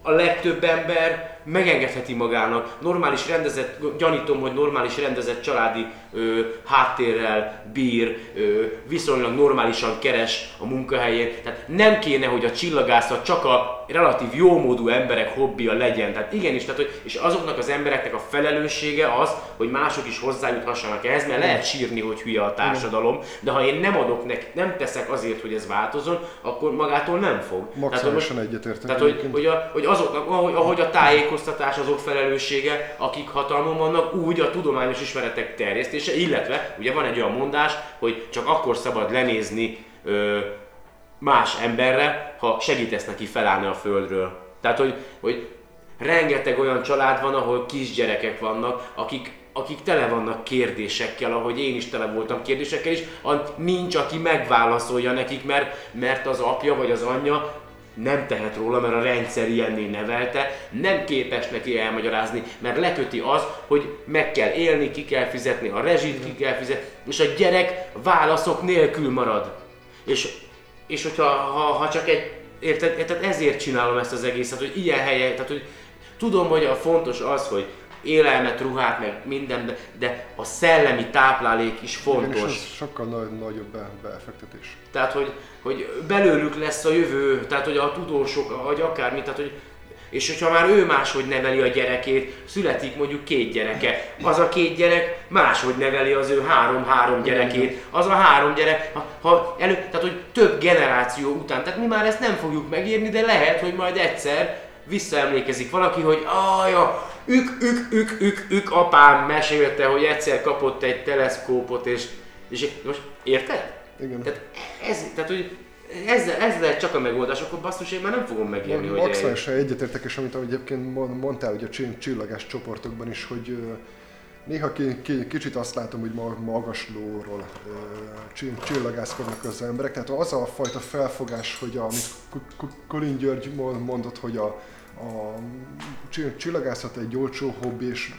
a legtöbb ember megengedheti magának. Normális rendezett, gyanítom, hogy normális rendezett családi ö, háttérrel bír, ö, viszonylag normálisan keres a munkahelyén. Tehát nem kéne, hogy a csillagászat csak a relatív jómódú emberek hobbija legyen. Tehát igenis, tehát, hogy, és azoknak az embereknek a felelőssége az, hogy mások is hozzájuthassanak ehhez, mert lehet sírni, hogy hülye a társadalom, de ha én nem adok neki, nem teszek azért, hogy ez változzon, akkor magától nem fog. Maximálisan egyetértek Tehát, hogy, hogy, a, hogy azoknak, ahogy, ahogy a tájékoztatás azok felelőssége, akik hatalmon vannak, úgy a tudományos ismeretek terjesztése, illetve ugye van egy olyan mondás, hogy csak akkor szabad lenézni ö, más emberre, ha segítesz neki felállni a földről. Tehát, hogy, hogy rengeteg olyan család van, ahol kisgyerekek vannak, akik, akik tele vannak kérdésekkel, ahogy én is tele voltam kérdésekkel, és nincs, aki megválaszolja nekik, mert, mert az apja vagy az anyja nem tehet róla, mert a rendszer ilyenné nevelte, nem képes neki elmagyarázni, mert leköti az, hogy meg kell élni, ki kell fizetni, a rezsit ki kell fizetni, és a gyerek válaszok nélkül marad. És, és hogyha ha, ha csak egy, érted, érted, ezért csinálom ezt az egészet, hogy ilyen helye, tehát hogy tudom, hogy a fontos az, hogy élelmet, ruhát, meg minden, de, a szellemi táplálék is Igen, és fontos. ez sokkal nagy, nagyobb be, befektetés. Tehát, hogy, hogy belőlük lesz a jövő, tehát, hogy a tudósok, vagy akármi, tehát, hogy és hogyha már ő máshogy neveli a gyerekét, születik mondjuk két gyereke, az a két gyerek máshogy neveli az ő három-három gyerekét, az a három gyerek, ha, ha elő, tehát hogy több generáció után, tehát mi már ezt nem fogjuk megírni, de lehet, hogy majd egyszer visszaemlékezik valaki, hogy aja, ük, ük, ük, ük, ük, apám mesélte, hogy egyszer kapott egy teleszkópot, és, és most érted? Igen. Tehát ez, tehát hogy ezzel, ez lehet csak a megoldás, akkor basszus, én már nem fogom megérni, hogy... Maximálisan egyetértek, és amit egyébként mond- mondtál ugye a csi- csillagás csoportokban is, hogy néha ki, ki, kicsit azt látom, hogy ma- magaslóról csillagászkodnak az emberek. Tehát az a fajta felfogás, hogy amit K- K- Colin György mo- mondott, hogy a, a csi- csillagászat egy olcsó hobbi, és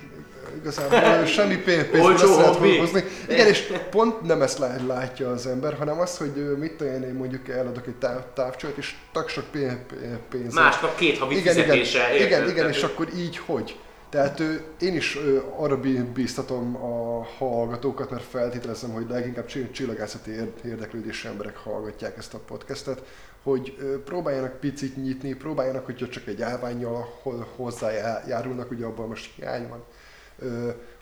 igazából semmi pénz, pénzből Olcsó ezt lehet hozni. Igen, és pont nem ezt lá- látja az ember, hanem az, hogy mit tudom én, mondjuk eladok egy táv, távcsövet, és tak sok pé- pé- pénz. Másnap két havi igen, igen, fizetése, igen, igen, Tehát, és akkor így hogy? Tehát én is arra bí- bíztatom a hallgatókat, mert feltételezem, hogy leginkább csi- csillagászati ér- érdeklődésű emberek hallgatják ezt a podcastet, hogy próbáljanak picit nyitni, próbáljanak, hogyha csak egy állványjal ho- hozzájárulnak, ugye abban most hiány van,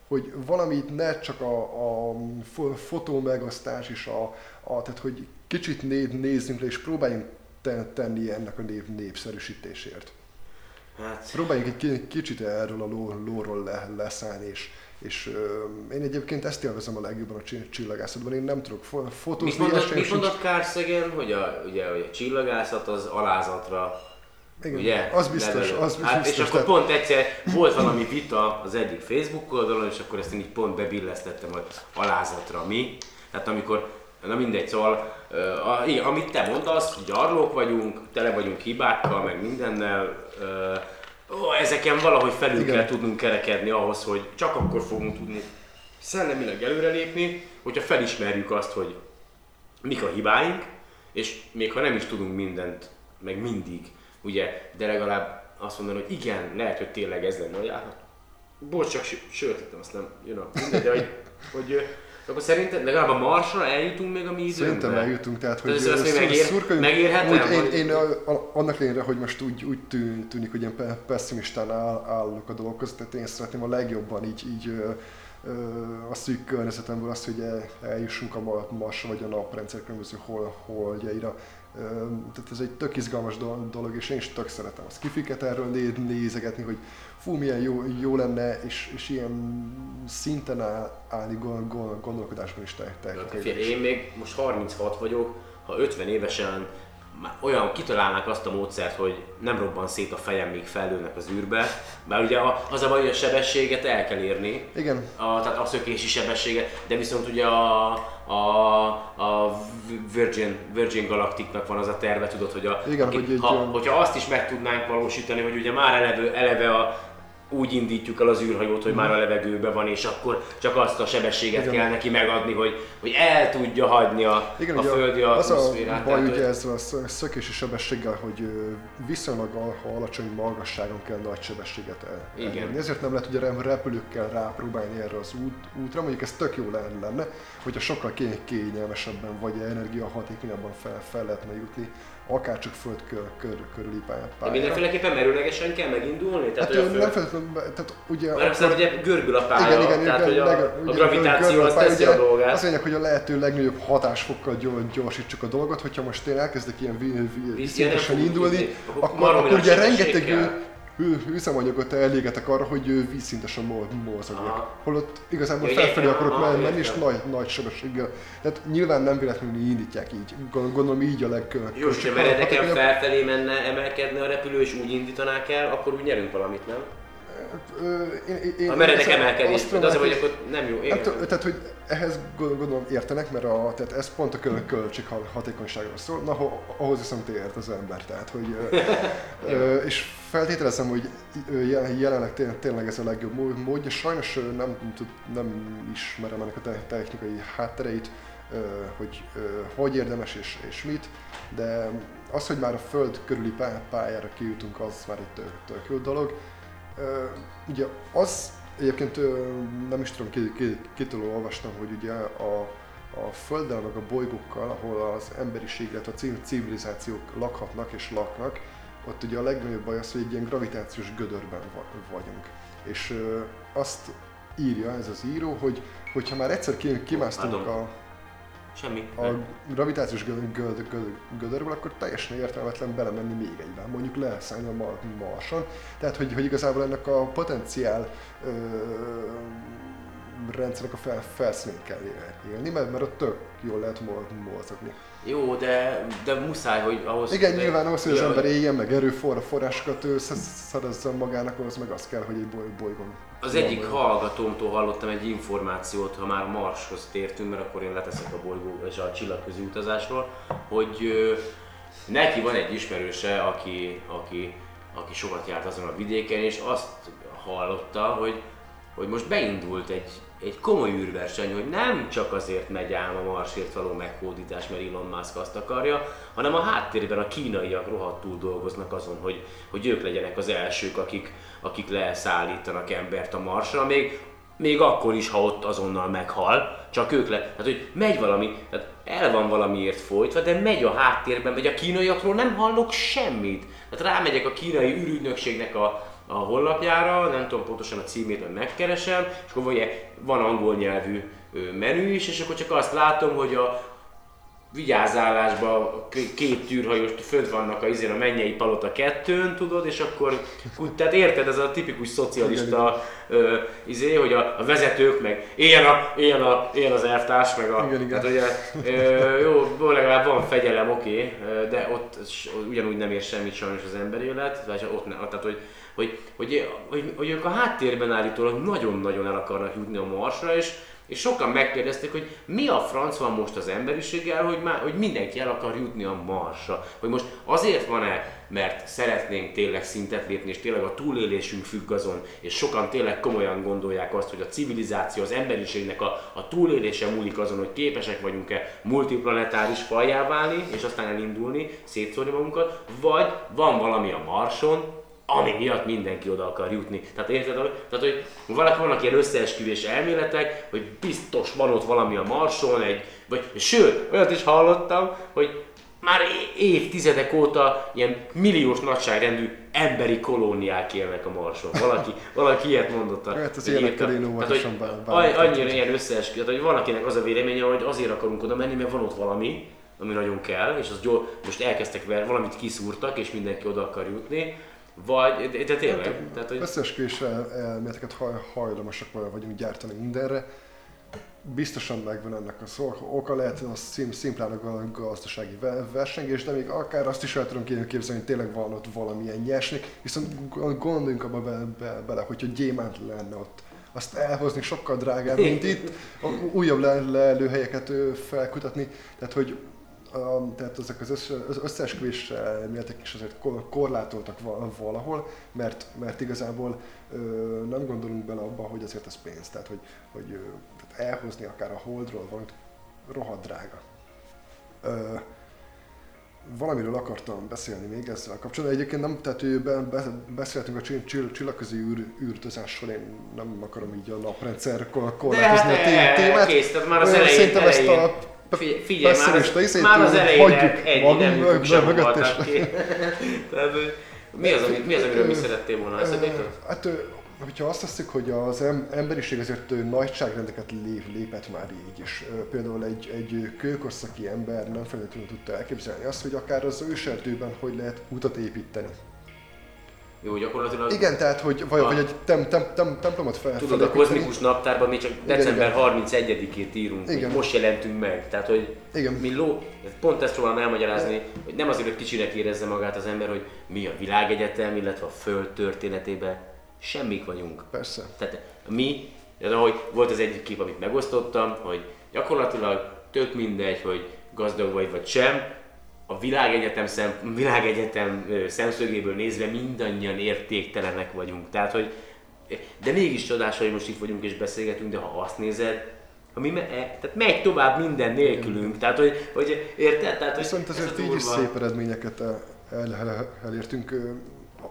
hogy valamit ne csak a, a fo- fotó megosztás és a, a, tehát hogy kicsit né, nézzünk le és próbáljunk te- tenni ennek a név, népszerűsítésért. Hát, Próbáljunk egy ki- kicsit erről a ló, lóról le, leszállni, és, és ö, én egyébként ezt élvezem a legjobban a csi- csillagászatban. Én nem tudok fo- fotózni, mit mondott, mit mondott Sagan, hogy a, ugye, hogy a csillagászat az alázatra Igen, ugye? az biztos, levelő. az hát, biztos. És akkor tehát- pont egyszer volt valami vita az egyik Facebook oldalon, és akkor ezt én így pont bebillesztettem, hogy alázatra mi. Tehát amikor, na mindegy, szóval, igen, amit te mondasz, gyarlók vagyunk, tele vagyunk hibákkal, meg mindennel, ó, ezeken valahogy felül Igen. kell tudnunk kerekedni ahhoz, hogy csak akkor fogunk tudni szellemileg előrelépni, hogyha felismerjük azt, hogy mik a hibáink, és még ha nem is tudunk mindent, meg mindig, ugye, de legalább azt mondani, hogy igen, lehet, hogy tényleg ez lenne a járat. Bocs, csak sö- sört ettem, azt nem, you know, mindegy, de hogy, hogy akkor szerinted legalább a Marsra eljutunk még a mi időnkbe? Szerintem eljutunk, tehát hogy Tehát ezt még megér- szurkoljunk. megérhetem, Úgy, én, vagy- én annak ellenére, hogy most úgy, úgy tű- tűnik, hogy én pe- pessimistán áll, állok a dolgokhoz, tehát én szeretném a legjobban így, így a szűk környezetemből azt, hogy el, eljussunk a Ma- Marsra vagy a naprendszer különböző hol, holdjaira. Tehát ez egy tök izgalmas do- dolog, és én is tök szeretem a skifiket erről né- nézegetni, hogy fú, milyen jó, jó lenne, és, és ilyen szinten áll, állni gond, gond, gondolkodásban is te, te, Figyelj, én még most 36 vagyok, ha 50 évesen olyan kitalálnák azt a módszert, hogy nem robban szét a fejem, míg fellőnek az űrbe, mert ugye az a baj, hogy a sebességet el kell érni, Igen. a, tehát a szökési sebességet, de viszont ugye a, a, a Virgin, Virgin Galacticnak van az a terve, tudod, hogy, a, Igen, akik, hogy ha, hogyha azt is meg tudnánk valósítani, hogy ugye már eleve, eleve a, úgy indítjuk el az űrhajót, hogy már a levegőben van, és akkor csak azt a sebességet Igen. kell neki megadni, hogy, hogy el tudja hagyni a, Igen, a ugye földi az a atmoszférát. baj Tehát, ugye ezzel a szö- szökési sebességgel, hogy viszonylag al- alacsony magasságon kell nagy sebességet el- Igen. elérni. Ezért nem lehet ugye repülőkkel rápróbálni erre az út, útra, mondjuk ez tök jó lenne, hogyha sokkal ké- kényelmesebben vagy energiahatékonyabban fel, fel lehetne jutni, akár csak föld kör, kör, körüli pálya- De pályára. mindenféleképpen merőlegesen kell megindulni? Tehát, Hát hogy a föld- nem feltétlenül, tehát ugye... Mert aztán ugye görbül a pálya, igen, igen, tehát igen, hogy a, leg- a gravitáció az teszi ugye, a dolgát. Az lényeg, hogy a lehető legnagyobb hatásfokkal gyor- gyorsítsuk a dolgot, hogyha most én elkezdek ilyen fog indulni. Akkor akkor, ugye rengeteg üzemanyagot elégetek arra, hogy ő vízszintesen mo- mozogjak. Aha. Holott igazából felfelé akarok menni, és értem. nagy, nagy sebességgel. Tehát nyilván nem véletlenül indítják így. Gond- Gondolom így a legköltséghatékonyabb. Jó, ha meredeken felfelé menne emelkedne a repülő és úgy indítanák el, akkor úgy nyerünk valamit, nem? Én- én- én- A meredek emelkedés, azt látni, hogy akkor nem jó. Nem Igen. tudom, tehát, hogy ehhez gond- gondolom értenek, mert a, tehát ez pont a köl- költség hatékonyságról szól, na ho- ahhoz viszont ért az ember, tehát hogy, ö, és feltételezem, hogy jelenleg té- tényleg ez a legjobb mó- módja, sajnos nem, nem ismerem ennek a te- technikai háttereit, hogy hogy érdemes és, és mit, de az, hogy már a föld körüli pá- pályára kijutunk, az már egy tök, tök jó dolog. Ugye az egyébként nem is tudom, ki, ki, kitől olvastam, hogy ugye a, a Földdel, meg a bolygókkal, ahol az emberiség, illetve a ci- civilizációk lakhatnak és laknak, ott ugye a legnagyobb baj az, hogy egy ilyen gravitációs gödörben va- vagyunk. És azt írja ez az író, hogy hogyha már egyszer ki, kimásztunk a, Semmi. a gravitációs gö- gö- gö- gödörből, akkor teljesen értelmetlen belemenni még egyben, mondjuk leszállni a Mar- Marson. Tehát, hogy, hogy igazából ennek a potenciál ö, rendszernek a fel, felszínén kell élni, mert, mert ott tök jól lehet mo- mozogni. Jó, de, de muszáj, hogy ahhoz... Igen, de, nyilván ahhoz, hogy az ember éljen, meg erőforrásokat ő sz- szerezzen magának, ahhoz meg az kell, hogy egy boly- bolygón. Az egyik hallgatómtól hallottam egy információt, ha már Marshoz tértünk, mert akkor én leteszek a bolygó és a csillagközi utazásról, hogy ö, neki van egy ismerőse, aki, aki, aki sokat járt azon a vidéken, és azt hallotta, hogy, hogy most beindult egy, egy komoly űrverseny, hogy nem csak azért megy ám a Marsért való meghódítás, mert Elon Musk azt akarja, hanem a háttérben a kínaiak rohadtul dolgoznak azon, hogy, hogy ők legyenek az elsők, akik, akik leszállítanak embert a Marsra, még, még akkor is, ha ott azonnal meghal, csak ők le, tehát hogy megy valami, tehát el van valamiért folytva, de megy a háttérben, megy a kínaiakról, nem hallok semmit. Tehát rámegyek a kínai űrügynökségnek a, a honlapjára, nem tudom pontosan a címét, majd megkeresem, és akkor ugye van angol nyelvű menü is, és akkor csak azt látom, hogy a vigyázálásban k- két tűrhajós fönt vannak a, izén a mennyei palota kettőn, tudod, és akkor, tehát érted, ez a tipikus szocialista ö, izé, hogy a, a vezetők meg éljen, a, éljen, a, éljen az elvtárs, meg a, Igen, igen. tehát ugye, ö, jó, legalább van fegyelem, oké, okay, de ott ugyanúgy nem ér semmit sajnos az emberélet, vagy ott ne, tehát hogy, hogy, hogy, hogy, hogy ők a háttérben állítólag nagyon-nagyon el akarnak jutni a Marsra, és és sokan megkérdezték, hogy mi a franc van most az emberiséggel, hogy, már, hogy mindenki el akar jutni a Marsra. Hogy most azért van-e, mert szeretnénk tényleg szintet lépni, és tényleg a túlélésünk függ azon, és sokan tényleg komolyan gondolják azt, hogy a civilizáció, az emberiségnek a, a túlélése múlik azon, hogy képesek vagyunk-e multiplanetáris fajjá válni, és aztán elindulni, szétszórni magunkat, vagy van valami a Marson, ami miatt mindenki oda akar jutni. Tehát érted? Tehát, hogy valaki vannak ilyen összeesküvés elméletek, hogy biztos van ott valami a Marson, egy, vagy sőt, olyat is hallottam, hogy már évtizedek óta ilyen milliós nagyságrendű emberi kolóniák élnek a Marson. Valaki, valaki ilyet mondott. a- Hát az írta. én óvatosan. Annyira ilyen összeesküvés, tehát, hogy van akinek az a véleménye, hogy azért akarunk oda menni, mert van ott valami, ami nagyon kell, és az gyó, most elkezdtek valamit kiszúrtak, és mindenki oda akar jutni, vagy, de, de tényleg, tehát, hogy Összeesküvés el- elméleteket haj, hajlamosak vagyunk gyártani mindenre. Biztosan megvan ennek a szó, oka lehet az szim, szimplán a gazdasági ve- versengés, de még akár azt is el tudom kép- képzelni, hogy tényleg van ott valamilyen nyersnék, viszont gondoljunk abba be, be, bele, hogyha gyémánt lenne ott, azt elhozni sokkal drágább, mint itt, újabb le, lelőhelyeket felkutatni, tehát hogy tehát ezek az, össze, az összeesküvés elméletek is azért kor- korlátoltak val- valahol, mert, mert igazából nem gondolunk bele abba, hogy azért ez pénz. Tehát, hogy, hogy tehát elhozni akár a holdról valamit rohadt drága. Valamiről akartam beszélni még ezzel kapcsolatban. Egyébként nem, tehát ő be, be, beszéltünk a csill, csill, csillagközi űr, űrtözásról, én nem akarom így a naprendszer kor- korlátozni a té- témát. kész, tehát már az elején, Szerintem ezt elején. a Figyelj, figyelj már, az, már az elején egy magunk nem mög- sem mögött. Tehát, mi az, amit, mi az, amiről mi szerettél volna? Ö, Hát, hogyha azt hiszük, hogy az em- emberiség azért nagyságrendeket lép, lépett már így is. Például egy, egy kőkorszaki ember nem feltétlenül tudta elképzelni azt, hogy akár az őserdőben hogy lehet utat építeni. Jó, gyakorlatilag Igen, tehát, hogy vagy, Ah. vagy egy tem, tem, tem, templomot fel Tudod, a kozmikus naptárban mi csak december igen. 31-ét írunk, Igen. most jelentünk meg. Tehát, hogy Igen. mi ló, pont ezt próbálom elmagyarázni, hogy nem azért, hogy kicsinek érezze magát az ember, hogy mi a világegyetem, illetve a föld történetében semmik vagyunk. Persze. Tehát mi, ahogy volt az egyik kép, amit megosztottam, hogy gyakorlatilag tök mindegy, hogy gazdag vagy vagy sem, a világegyetem, szem, világegyetem szemszögéből nézve mindannyian értéktelenek vagyunk. Tehát, hogy de mégis csodás, hogy most itt vagyunk és beszélgetünk, de ha azt nézed, ami me, e, tehát megy tovább minden nélkülünk. Tehát, hogy, hogy érted? Tehát, hogy Viszont ez azért így is szép eredményeket el, el, el, elértünk.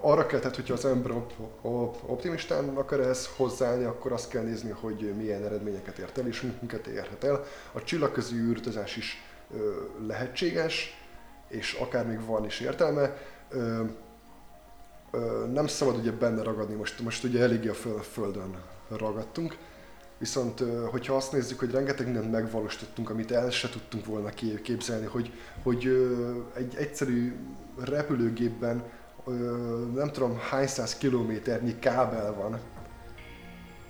Arra kell, tehát, hogyha az ember op- op- optimistán akar ehhez hozzáállni, akkor azt kell nézni, hogy milyen eredményeket ért el, és minket érhet el. A csillagközi űrutazás is ö, lehetséges, és akár még van is értelme. Ö, ö, nem szabad ugye benne ragadni, most, most ugye eléggé a föl, földön ragadtunk, Viszont, hogyha azt nézzük, hogy rengeteg mindent megvalósítottunk, amit el se tudtunk volna kép- képzelni, hogy, hogy egy egyszerű repülőgépben nem tudom hány száz kilométernyi kábel van,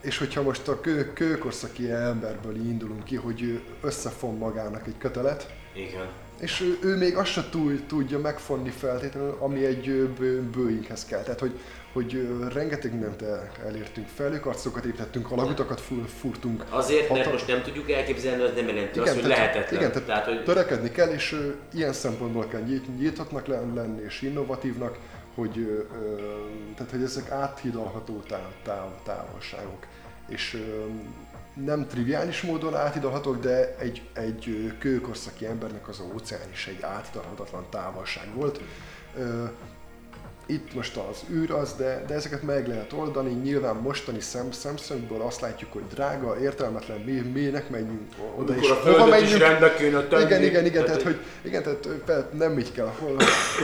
és hogyha most a kő, kőkorszaki emberből indulunk ki, hogy összefon magának egy kötelet, Igen. És ő, ő még azt se tud, tudja megfonni feltétlenül, ami egy ö, bő, Boeinghez kell. Tehát, hogy, hogy rengeteg mindent el, elértünk, felőkarcokat építettünk, alagutakat fu- furtunk. Azért, mert Hatal- most nem tudjuk elképzelni, az nem jelenti azt, hogy lehetetlen. Igen, tehát, tehát hogy törekedni kell, és ö, ilyen szempontból kell nyit- nyithatnak len- lenni, és innovatívnak, hogy, ö, tehát, hogy ezek áthidalható táv, táv, távolságok. És ö, nem triviális módon áthidalhatók, de egy, egy kőkorszaki embernek az óceán is egy áthidalhatatlan távolság volt. Itt most az űr az, de, de ezeket meg lehet oldani. Nyilván mostani szem, szemszögből azt látjuk, hogy drága, értelmetlen, mi, minek menjünk oda, Amikor a és hova földet is rendbe kéne tenni. Igen, igen, igen, tehát, hogy- hogy, igen, tehát fel- nem így kell hol,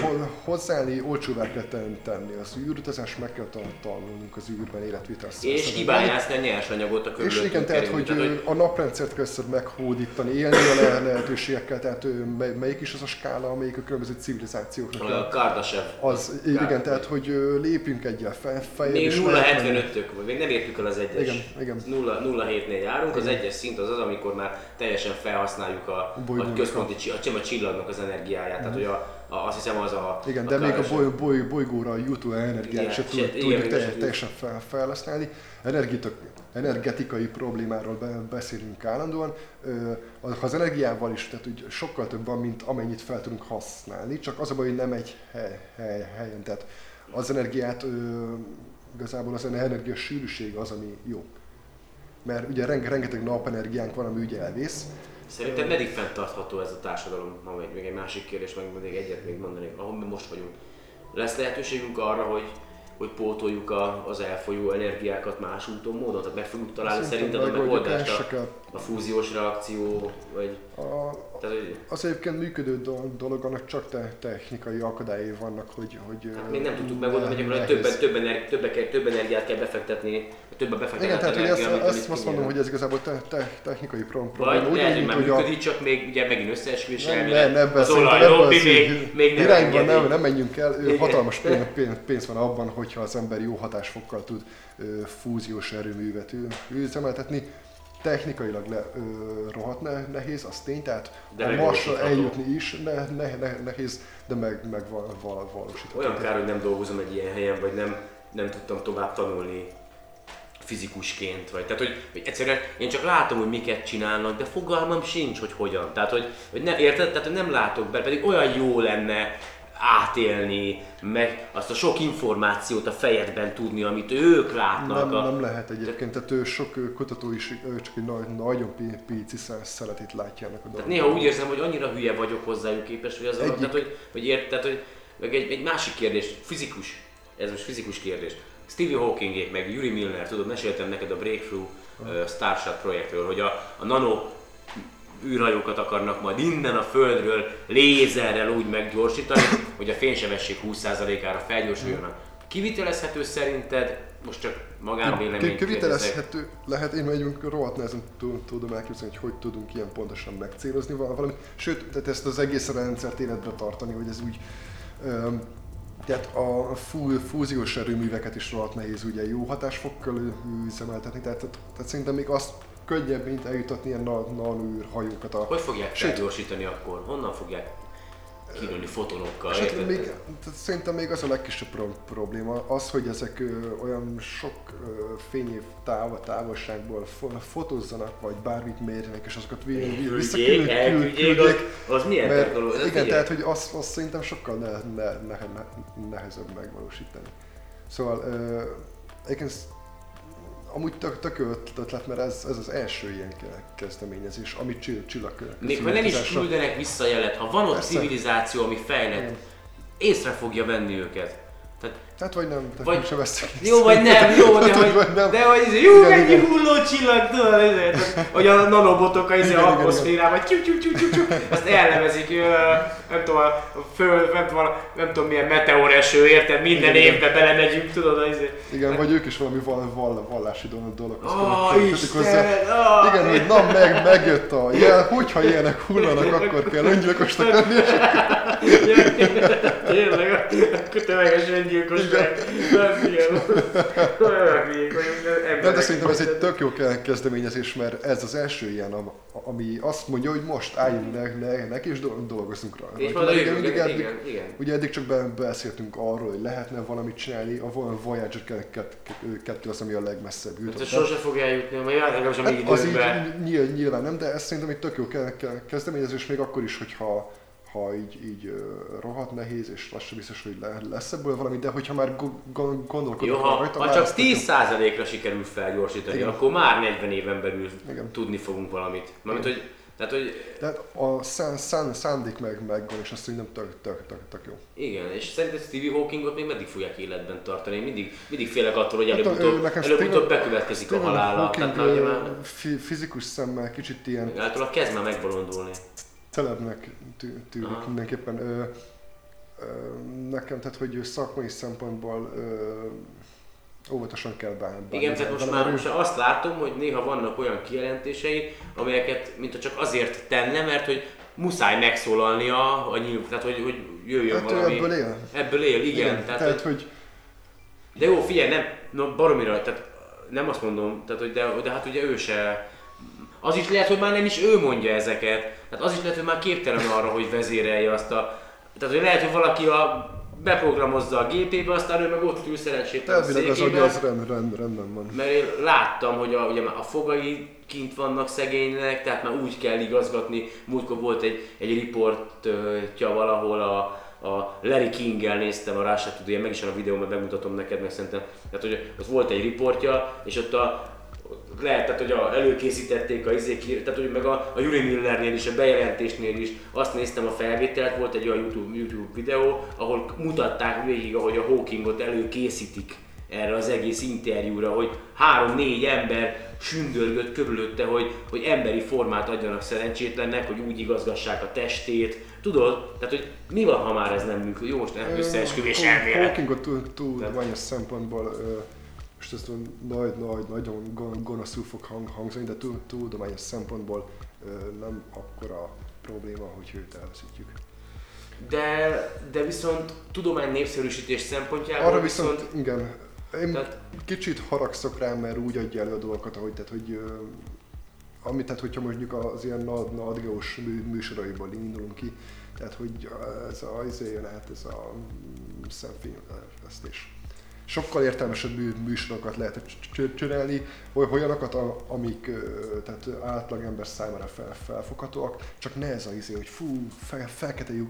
hol, hozzáállni, olcsóvá kell ten- tenni az űrutazás, meg kell tan- tanulnunk az űrben életvitelt. És kibányászni a nyersanyagot a és körülöttünk igen, tehát hogy, Tehát, ö, a naprendszert kell meghódítani, élni a le- lehetőségekkel, tehát mely- melyik is az a skála, amelyik a különböző civilizációknak a a- Kardashev. az, igen, tehát hogy lépjünk egyel fel, feljebb. Még és lehet menni. 0,75-ök, vagy még nem értük el az egyes. Igen, igen. 0,7-nél járunk, az egyes szint az az, amikor már teljesen felhasználjuk a, a központi a, a csillagnak az energiáját. Tehát, hogy a, a, azt hiszem az a... Igen, de még a boly, boly, bolygóra jutó energiát Igen, se se- tud, igen, tudjuk igen, te, se- teljesen fel, felhasználni. Energetikai problémáról be, beszélünk állandóan. Az energiával is, tehát úgy sokkal több van, mint amennyit fel tudunk használni, csak az a baj, hogy nem egy hely, hely, helyen. Tehát az energiát, igazából az energia sűrűség az, ami jó. Mert ugye renge, rengeteg napenergiánk van, ami ugye elvész, Szerintem meddig fenntartható ez a társadalom? Ha még, még egy másik kérdés, meg még egyet még mondanék, ahol mi most vagyunk. Lesz lehetőségünk arra, hogy, hogy pótoljuk a, az elfolyó energiákat más úton, módon? Tehát meg fogjuk találni Szerintem szerinted a megoldást a. a fúziós reakció, vagy... A, Tehát, hogy, Az egyébként működő do- dolog, annak csak te- technikai akadályai vannak, hogy... hogy hát még nem tudtuk megoldani, hogy gyakorlatilag több, több, energi, több, több energiát kell befektetni, több a befektetett Igen, tehát hogy ezt, azt mondom, hogy ez igazából te, te, technikai pro- probléma. Vagy Úgy, lehet, hogy már működik, csak még ugye megint összeesküvés nem, elmélet. nem, ebben az szerintem olaj ebben lobby az még, még nem irányban engedi. nem, nem menjünk el. Hatalmas pénz, van abban, hogyha az ember jó hatásfokkal tud fúziós erőművet üzemeltetni. Technikailag le, ö, rohadt ne, nehéz, az tény, tehát De a Marsra eljutni is ne, ne, ne, nehéz, de meg, meg val, val, valósítható. Olyan kár, hogy nem dolgozom egy ilyen helyen, vagy nem, nem tudtam tovább tanulni fizikusként, vagy tehát, hogy, hogy egyszerűen én csak látom, hogy miket csinálnak, de fogalmam sincs, hogy hogyan. Tehát, hogy, hogy nem, érted? Tehát, hogy nem látok be, pedig olyan jó lenne átélni, meg azt a sok információt a fejedben tudni, amit ők látnak. Nem, a... nem lehet egyébként, tehát ő sok kutató is csak egy nagy, nagyon pi- pici szeletét látja ennek a Tehát dolognak. néha úgy érzem, hogy annyira hülye vagyok hozzájuk képest, hogy az a, Egyik- tehát, hogy, hogy ért, tehát, hogy meg egy, egy másik kérdés, fizikus, ez most fizikus kérdés. Stevie Hawkingék, meg Yuri Milner, tudod, meséltem neked a Breakthrough uh, Starshot projektről, hogy a, a nano űrhajókat akarnak majd innen a Földről lézerrel úgy meggyorsítani, hogy a fénysebesség 20%-ára felgyorsuljon. a Kivitelezhető szerinted, most csak magánvéleményt Kivitelezhető lehet, én mondjuk rohadt nehezen tu- tudom elképzelni, hogy hogy tudunk ilyen pontosan megcélozni val- valamit. Sőt, tehát ezt az egész rendszert életbe tartani, hogy ez úgy tehát a fú, fúziós erőműveket is rohadt nehéz ugye jó hatásfokkal üzemeltetni, tehát, tehát szerintem még azt könnyebb, mint eljutatni ilyen na- nanőrhajókat a... Hogy fogják Sőt. felgyorsítani akkor? Honnan fogják kilőni fotonokkal? És hát még, szerintem még az a legkisebb pro- probléma, az, hogy ezek ö, olyan sok ö, fényév táv, távolságból fo- fotózzanak, vagy bármit mérjenek, és azokat vi- vi- Elküldjék, visszaküld- elküldjék, küldjék, az, az milyen mert technológia? igen, tehát hogy azt, azt szerintem sokkal ne, ne, ne, ne, nehezebb megvalósítani. Szóval ö, egyébként amúgy tök, tök jó ötlet, mert ez, ez az első ilyen ke- kezdeményezés, amit csill, csillag Még ha nem is küldenek visszajelet, ha van ott Persze. civilizáció, ami fejlett, Igen. észre fogja venni őket. Tehát, Hát vagy nem, tehát Vagy- vagy... sem vesztek jó vagy nem, jó, de Hát, hogy, vagy nem. de hogy izé, jó, mennyi hulló csillag, tudod, ezért, hogy a nanobotok a izé atmoszférában, tyú, tyú, tyú, tyú, tyú, azt elnevezik, nem tudom, a föld, nem tudom, nem tudom milyen meteoreső, érted, minden Igen, évben belemegyünk, tudod, az izé. Igen, vagy ők is valami val, val, vallási dolog, Ó, kötik Isten! Ó, Igen, hogy na meg, megjött a jel, hogyha ilyenek hullanak, akkor kell öngyilkosnak lenni, és Tényleg, akkor tömeges öngyilkosság. Nem ilyen. De de szerintem ez egy tök jó ke- kezdeményezés, mert ez az első ilyen, am- ami azt mondja, hogy most álljunk ne, ne, neki és do- dolgozzunk rá. És majd a jövőben, mindig eddig- igen, igen. Ugye eddig csak be, beszéltünk arról, hogy lehetne valamit csinálni, a Vo- Voyager 2 az, ami a legmesszebb Hát jutott. ez sose fog eljutni, mert jár a mi Hát az így nyilván, nem, de ez szerintem egy tök jó ke- ke- kezdeményezés, még akkor is, hogyha ha így, így rohadt nehéz, és sem biztos, hogy le, lesz ebből valami, de hogyha már go- go- gondolkodok Jó, ha, rajta, ha csak ez tök jó. 10%-ra sikerül felgyorsítani, Igen. akkor már 40 éven belül Igen. tudni fogunk valamit. Mármint, hogy, tehát, hogy Tehát a szán, szán, szándék meg megvan, és azt szerintem tök, tök, tök, tök jó. igen, és szerinted Stevie Hawkingot még meddig fogják életben tartani? Én mindig, mindig félek attól, hogy Hát, előbb-utóbb, nekem előbb-utóbb Stephen- bekövetkezik a Stephen halála. Hawking Tehát már fizikus szemmel kicsit ilyen általában kezd már megbolondulni. Celebnek tű- tűnik Aha. mindenképpen. Ö, ö, nekem, tehát hogy szakmai szempontból ö, óvatosan kell bánni. Igen, tehát most már, most azt látom, hogy néha vannak olyan kijelentései, amelyeket mint csak azért tenne, mert hogy muszáj megszólalnia a nyilv, tehát hogy, hogy jöjjön Hát ő valami. ebből él. Ebből él, igen. Igen, tehát, tehát, hogy, hogy de jó, figyelj, nem, no, baromira, tehát nem azt mondom, tehát, hogy de, de hát ugye ő se, az is lehet, hogy már nem is ő mondja ezeket, tehát az is lehet, hogy már képtelen arra, hogy vezérelje azt a, tehát hogy lehet, hogy valaki a, beprogramozza a gépébe, aztán ő meg ott ül szerencsétlen elvileg az agya az rend, rend, rendben van. Mert én láttam, hogy a, ugye a fogai kint vannak szegénynek, tehát már úgy kell igazgatni. Múltkor volt egy, egy riportja valahol a, a Larry King-el néztem a Russia Today, meg is a videóban megmutatom neked, meg szerintem. Tehát, hogy az volt egy riportja, és ott a, lehet, tehát, hogy a, előkészítették a izék, tehát hogy meg a, a Yuri Millernél is, a bejelentésnél is azt néztem a felvételt, volt egy olyan YouTube, YouTube videó, ahol mutatták végig, ahogy a Hawkingot előkészítik erre az egész interjúra, hogy három-négy ember sündörgött körülötte, hogy, hogy emberi formát adjanak szerencsétlennek, hogy úgy igazgassák a testét. Tudod? Tehát, hogy mi van, ha már ez nem működik? Jó, most nem összeesküvés elmélet. Hawkingot tudományos szempontból, most ez nagy, nagy, nagyon gon- gonoszul fog hang, hangzani, de tudományos szempontból nem akkora probléma, hogy őt elveszítjük. De, de viszont tudomány népszerűsítés szempontjából Arra viszont, igen, én Tehát- kicsit haragszok rá, mert úgy adja elő a dolgokat, ahogy, tehát, hogy amit, tehát hogyha mondjuk az ilyen nagy, nagygeós mű, műsoraiból indulunk ki, tehát hogy ez a, izé jön át, ez a szemfényvesztés. Sokkal értelmesebb mű, műsorokat lehet csinálni, oly- olyanokat, amik tehát átlagember számára fel, felfoghatóak, csak ne ez a izé, hogy fú, fel,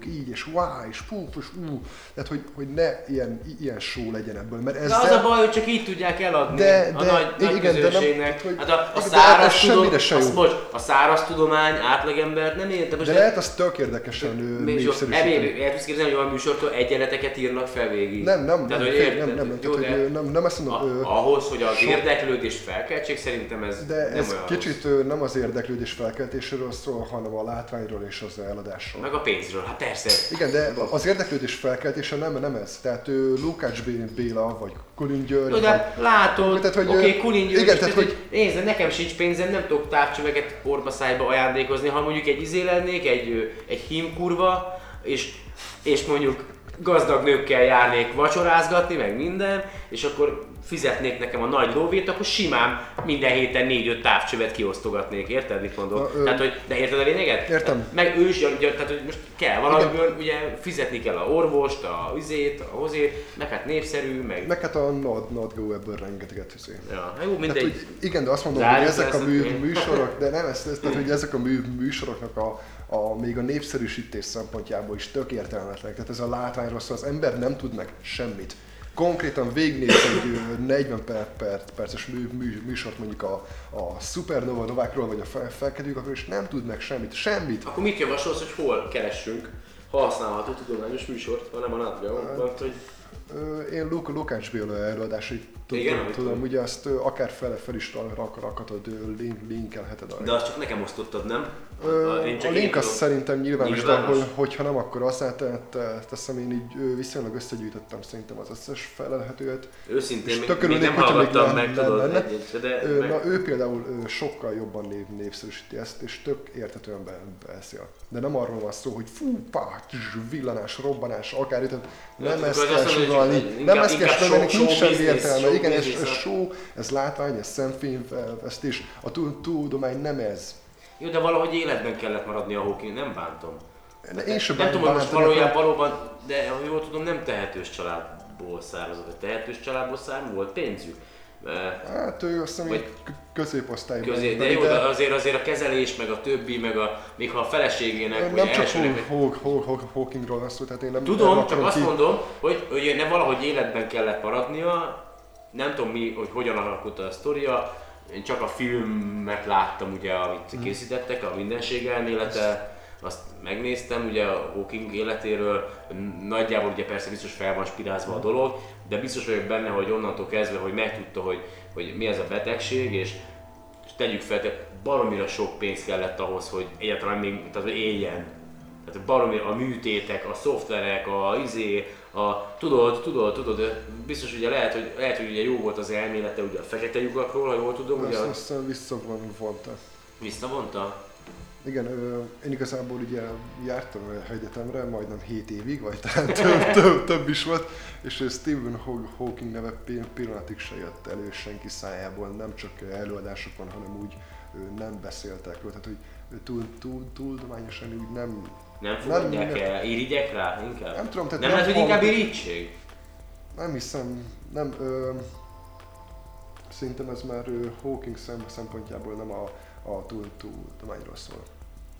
így, és wow, és fú, és ú, tehát hogy, hogy ne ilyen, ilyen show legyen ebből, mert De ezzel... az a baj, hogy csak így tudják eladni De- a de- nagy, nagy igen, de nem- közönségnek. hát a, a de száraz ez tudom, semmire se az, bocs, a száraz tudomány átlagembert nem érte. Most De lehet az tök érdekesen népszerűsíteni. el tudsz képzelni, hogy olyan műsortól egyenleteket írnak fel végig. Nem, nem, Tehát, nem, nem, nem, nem, Jó, hogy, ö, nem, nem ezt mondom, a, ö, ahhoz, hogy az sok- érdeklődést felkeltsék, szerintem ez de nem ez olyan kicsit ö, nem az érdeklődés felkeltéséről szól, hanem a látványról és az eladásról. Meg a pénzről, hát persze. Igen, de az érdeklődés felkeltése nem, nem ez. Tehát ő, Lukács Béla, vagy Kulin György, Jó, de látod, Tehát, hogy, oké, okay, Kulin György, igen, tehát, hogy, nézd, nekem sincs pénzem, nem tudok távcsöveget orbaszájba ajándékozni, ha mondjuk egy izé lennék, egy, egy hímkurva, és, és mondjuk gazdag nőkkel járnék vacsorázgatni, meg minden, és akkor fizetnék nekem a nagy lóvét, akkor simán minden héten 4-5 távcsövet kiosztogatnék, érted, mit mondok? Na, tehát, hogy, de érted a lényeget? Értem. Meg ő is, tehát, hogy most kell valamiből, ugye fizetni kell a orvost, a üzét, a hozét, meg hát népszerű, meg... meg hát a Not, Not Go ebből rengeteget izé. Ja, jó, Tehát, mindegy. hogy igen, de azt mondom, Zárjuk hogy ezek a ezt, mű, műsorok, de nem ez, ez tehát, hogy ezek a mű, műsoroknak a, a, még a népszerűsítés szempontjából is tök értelmetlenek. Tehát ez a látványról szól, az ember nem tud meg semmit. Konkrétan végignéz egy ö, 40 per, per, perces mű, mű, műsort mondjuk a, a szupernova novákról, vagy a fel, akkor is nem tud meg semmit. Semmit. Akkor mit javasolsz, hogy hol keressünk használható tudományos műsort, hanem a Natgeonban, hogy Ö, Én Luk, Lukács Béla előadásait Igen, tudom, amit tudom ugye azt akár fel, fel is rak, rak, rakhatod, link, linkelheted. de azt csak nekem osztottad, nem? Ö, a link az tudom. szerintem nyilvános, de Nyilvános? hogy, hogyha nem, akkor azt hát, te- teszem én így viszonylag összegyűjtöttem szerintem az összes felelhetőt. Őszintén még, még nem még hallgattam le- meg, tudod, lenne. egyet, de Ö, meg, Na ő például ö, sokkal jobban név, népszerűsíti ezt, és tök értetően be, beszél. De nem arról van szó, hogy fú, pá, kis villanás, robbanás, akár tehát nem ezt kell sugalni, nem ezt kell sugalni, nincs semmi értelme. Igen, ez, a- show, ez látvány, ez szemfényvesztés, a tu- tudomány nem ez. Jó, de valahogy életben kellett maradni a Hawking, nem bántom. De én sem nem tudom, hogy most valójában valóban, de ha jól tudom, nem tehetős családból származott, vagy tehetős családból származott, volt pénzük. Hát ő azt hiszem, középosztályban. Közé, de jó, de azért, azért a kezelés, meg a többi, meg a, még ha a feleségének, nem csak Hawkingról van szó, tehát én nem Tudom, csak azt mondom, hogy, hogy nem valahogy életben kellett maradnia, nem tudom mi, hogy hogyan alakult a sztoria, én csak a filmet láttam ugye, amit Mhm. készítettek, a mindenség elmélete, azt megnéztem ugye a Hawking életéről, nagyjából ugye persze biztos fel van spirázva a dolog, de biztos vagyok benne, hogy onnantól kezdve, hogy megtudta, hogy, hogy mi ez a betegség, és, és tegyük fel, tehát baromira sok pénz kellett ahhoz, hogy egyáltalán még, tehát hogy éljen. Tehát baromi a műtétek, a szoftverek, a izé, a, tudod, tudod, tudod, biztos ugye lehet, hogy, lehet, hogy ugye jó volt az elmélete ugye a fekete lyukakról, ha jól tudom, ugye Azt azt visszavonta. visszavonta. Igen, én igazából ugye jártam egyetemre majdnem 7 évig, vagy talán több, több, több is volt, és Stephen Haw- Hawking neve pi- pillanatig se jött elő senki szájából, nem csak előadásokon, hanem úgy nem beszéltek róla, tehát hogy túl, túl tudományosan úgy nem, Nem fogadják nem- el? Irigyek rá inkább? Nem tudom, tehát nem nem lehet, hogy inkább irítség? nem hiszem, nem, ö, szerintem ez már ö, Hawking szem, szempontjából nem a, a túl, túl tudományról szól.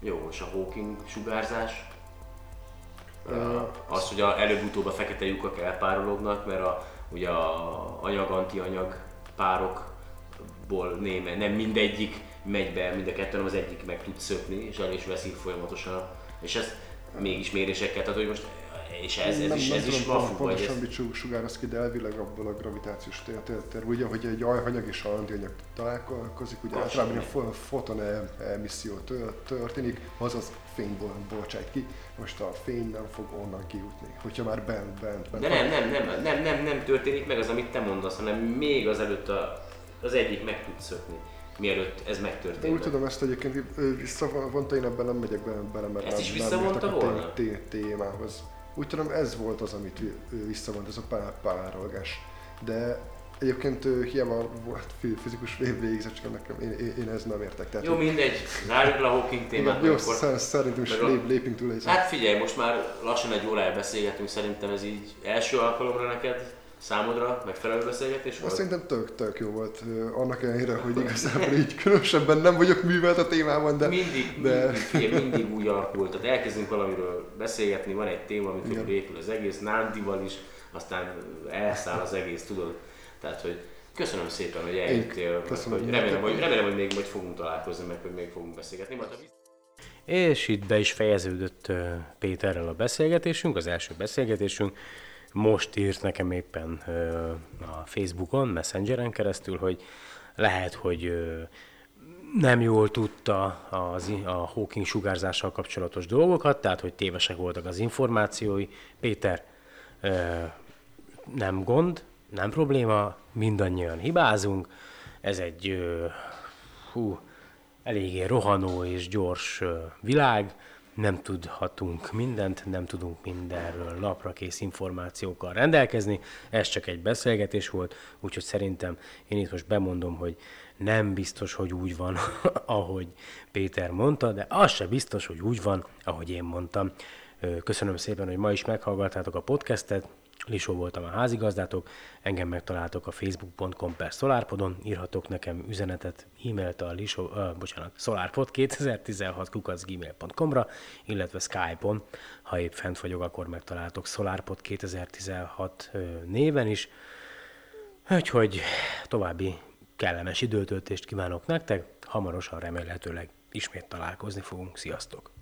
Jó, és a Hawking sugárzás? Ö, az, hogy a, előbb-utóbb a fekete lyukak elpárolognak, mert a, ugye a anyag-antianyag párokból néme, nem mindegyik megy be, mind a kettő, hanem az egyik meg tud szökni, és el is veszik folyamatosan. És ez mégis mérésekkel, tehát hogy most, és ez, ez nem, is, nem ez is tudom pontosan mit su- sugároz ki, de elvileg abból a gravitációs tér, ugye, hogy egy anyag és antianyag találkozik, ugye általában a foton e- emisszió tör- történik, azaz fényból bocsát ki, most a fény nem fog onnan kijutni, hogyha már bent, bent, bent de nem, nem, nem, nem, nem, nem történik meg az, amit te mondasz, hanem még azelőtt a, az egyik meg tud szökni, mielőtt ez De megtörténik. úgy tudom ezt egyébként visszavonta, én ebben nem megyek bele, bele mert Ezt is visszavonta a volna? té- témához. Úgy tudom ez volt az, amit visszavont, ez a pár, párolgás. De egyébként hiába volt fi- fizikus vég- végzett, csak nekem én, én, én ez nem értek. Tehát, Jó, mindegy, zárjuk le a Hawking témát, jó, akkor szer- szerintem is a- lép, lépünk túl egy Hát figyelj, most már lassan egy órája beszélgetünk, szerintem ez így első alkalomra neked Számodra megfelelő beszélgetés volt? Azt szerintem tök, tök jó volt. Annak ellenére, hogy igazából így különösebben nem vagyok művelt a témában, de... mindig, de... mindig, figyelj, mindig úgy alakul. Tehát elkezdünk valamiről beszélgetni, van egy téma, amikor Igen. épül az egész, Nándival is, aztán elszáll az egész, tudod. Tehát, hogy köszönöm szépen, hogy eljöttél, hogy remélem, hogy, remélem, hogy még majd fogunk találkozni, meg hogy még fogunk beszélgetni. Majd, És itt be is fejeződött Péterrel a beszélgetésünk, az első beszélgetésünk. Most írt nekem éppen a Facebookon, Messengeren keresztül, hogy lehet, hogy nem jól tudta az, a Hawking sugárzással kapcsolatos dolgokat, tehát hogy tévesek voltak az információi. Péter, nem gond, nem probléma, mindannyian hibázunk. Ez egy hú, eléggé rohanó és gyors világ, nem tudhatunk mindent, nem tudunk mindenről napra kész információkkal rendelkezni, ez csak egy beszélgetés volt, úgyhogy szerintem én itt most bemondom, hogy nem biztos, hogy úgy van, ahogy Péter mondta, de az se biztos, hogy úgy van, ahogy én mondtam. Köszönöm szépen, hogy ma is meghallgattátok a podcastet, Lisó voltam a házigazdátok, engem megtaláltok a facebook.com per SolarPodon, írhatok nekem üzenetet, e-mailt a Lisó, uh, bocsánat, SolarPod 2016 kukacgmail.com-ra, illetve Skype-on, ha épp fent vagyok, akkor megtaláltok SolarPod 2016 ö, néven is. Úgyhogy további kellemes időtöltést kívánok nektek, hamarosan remélhetőleg ismét találkozni fogunk. Sziasztok!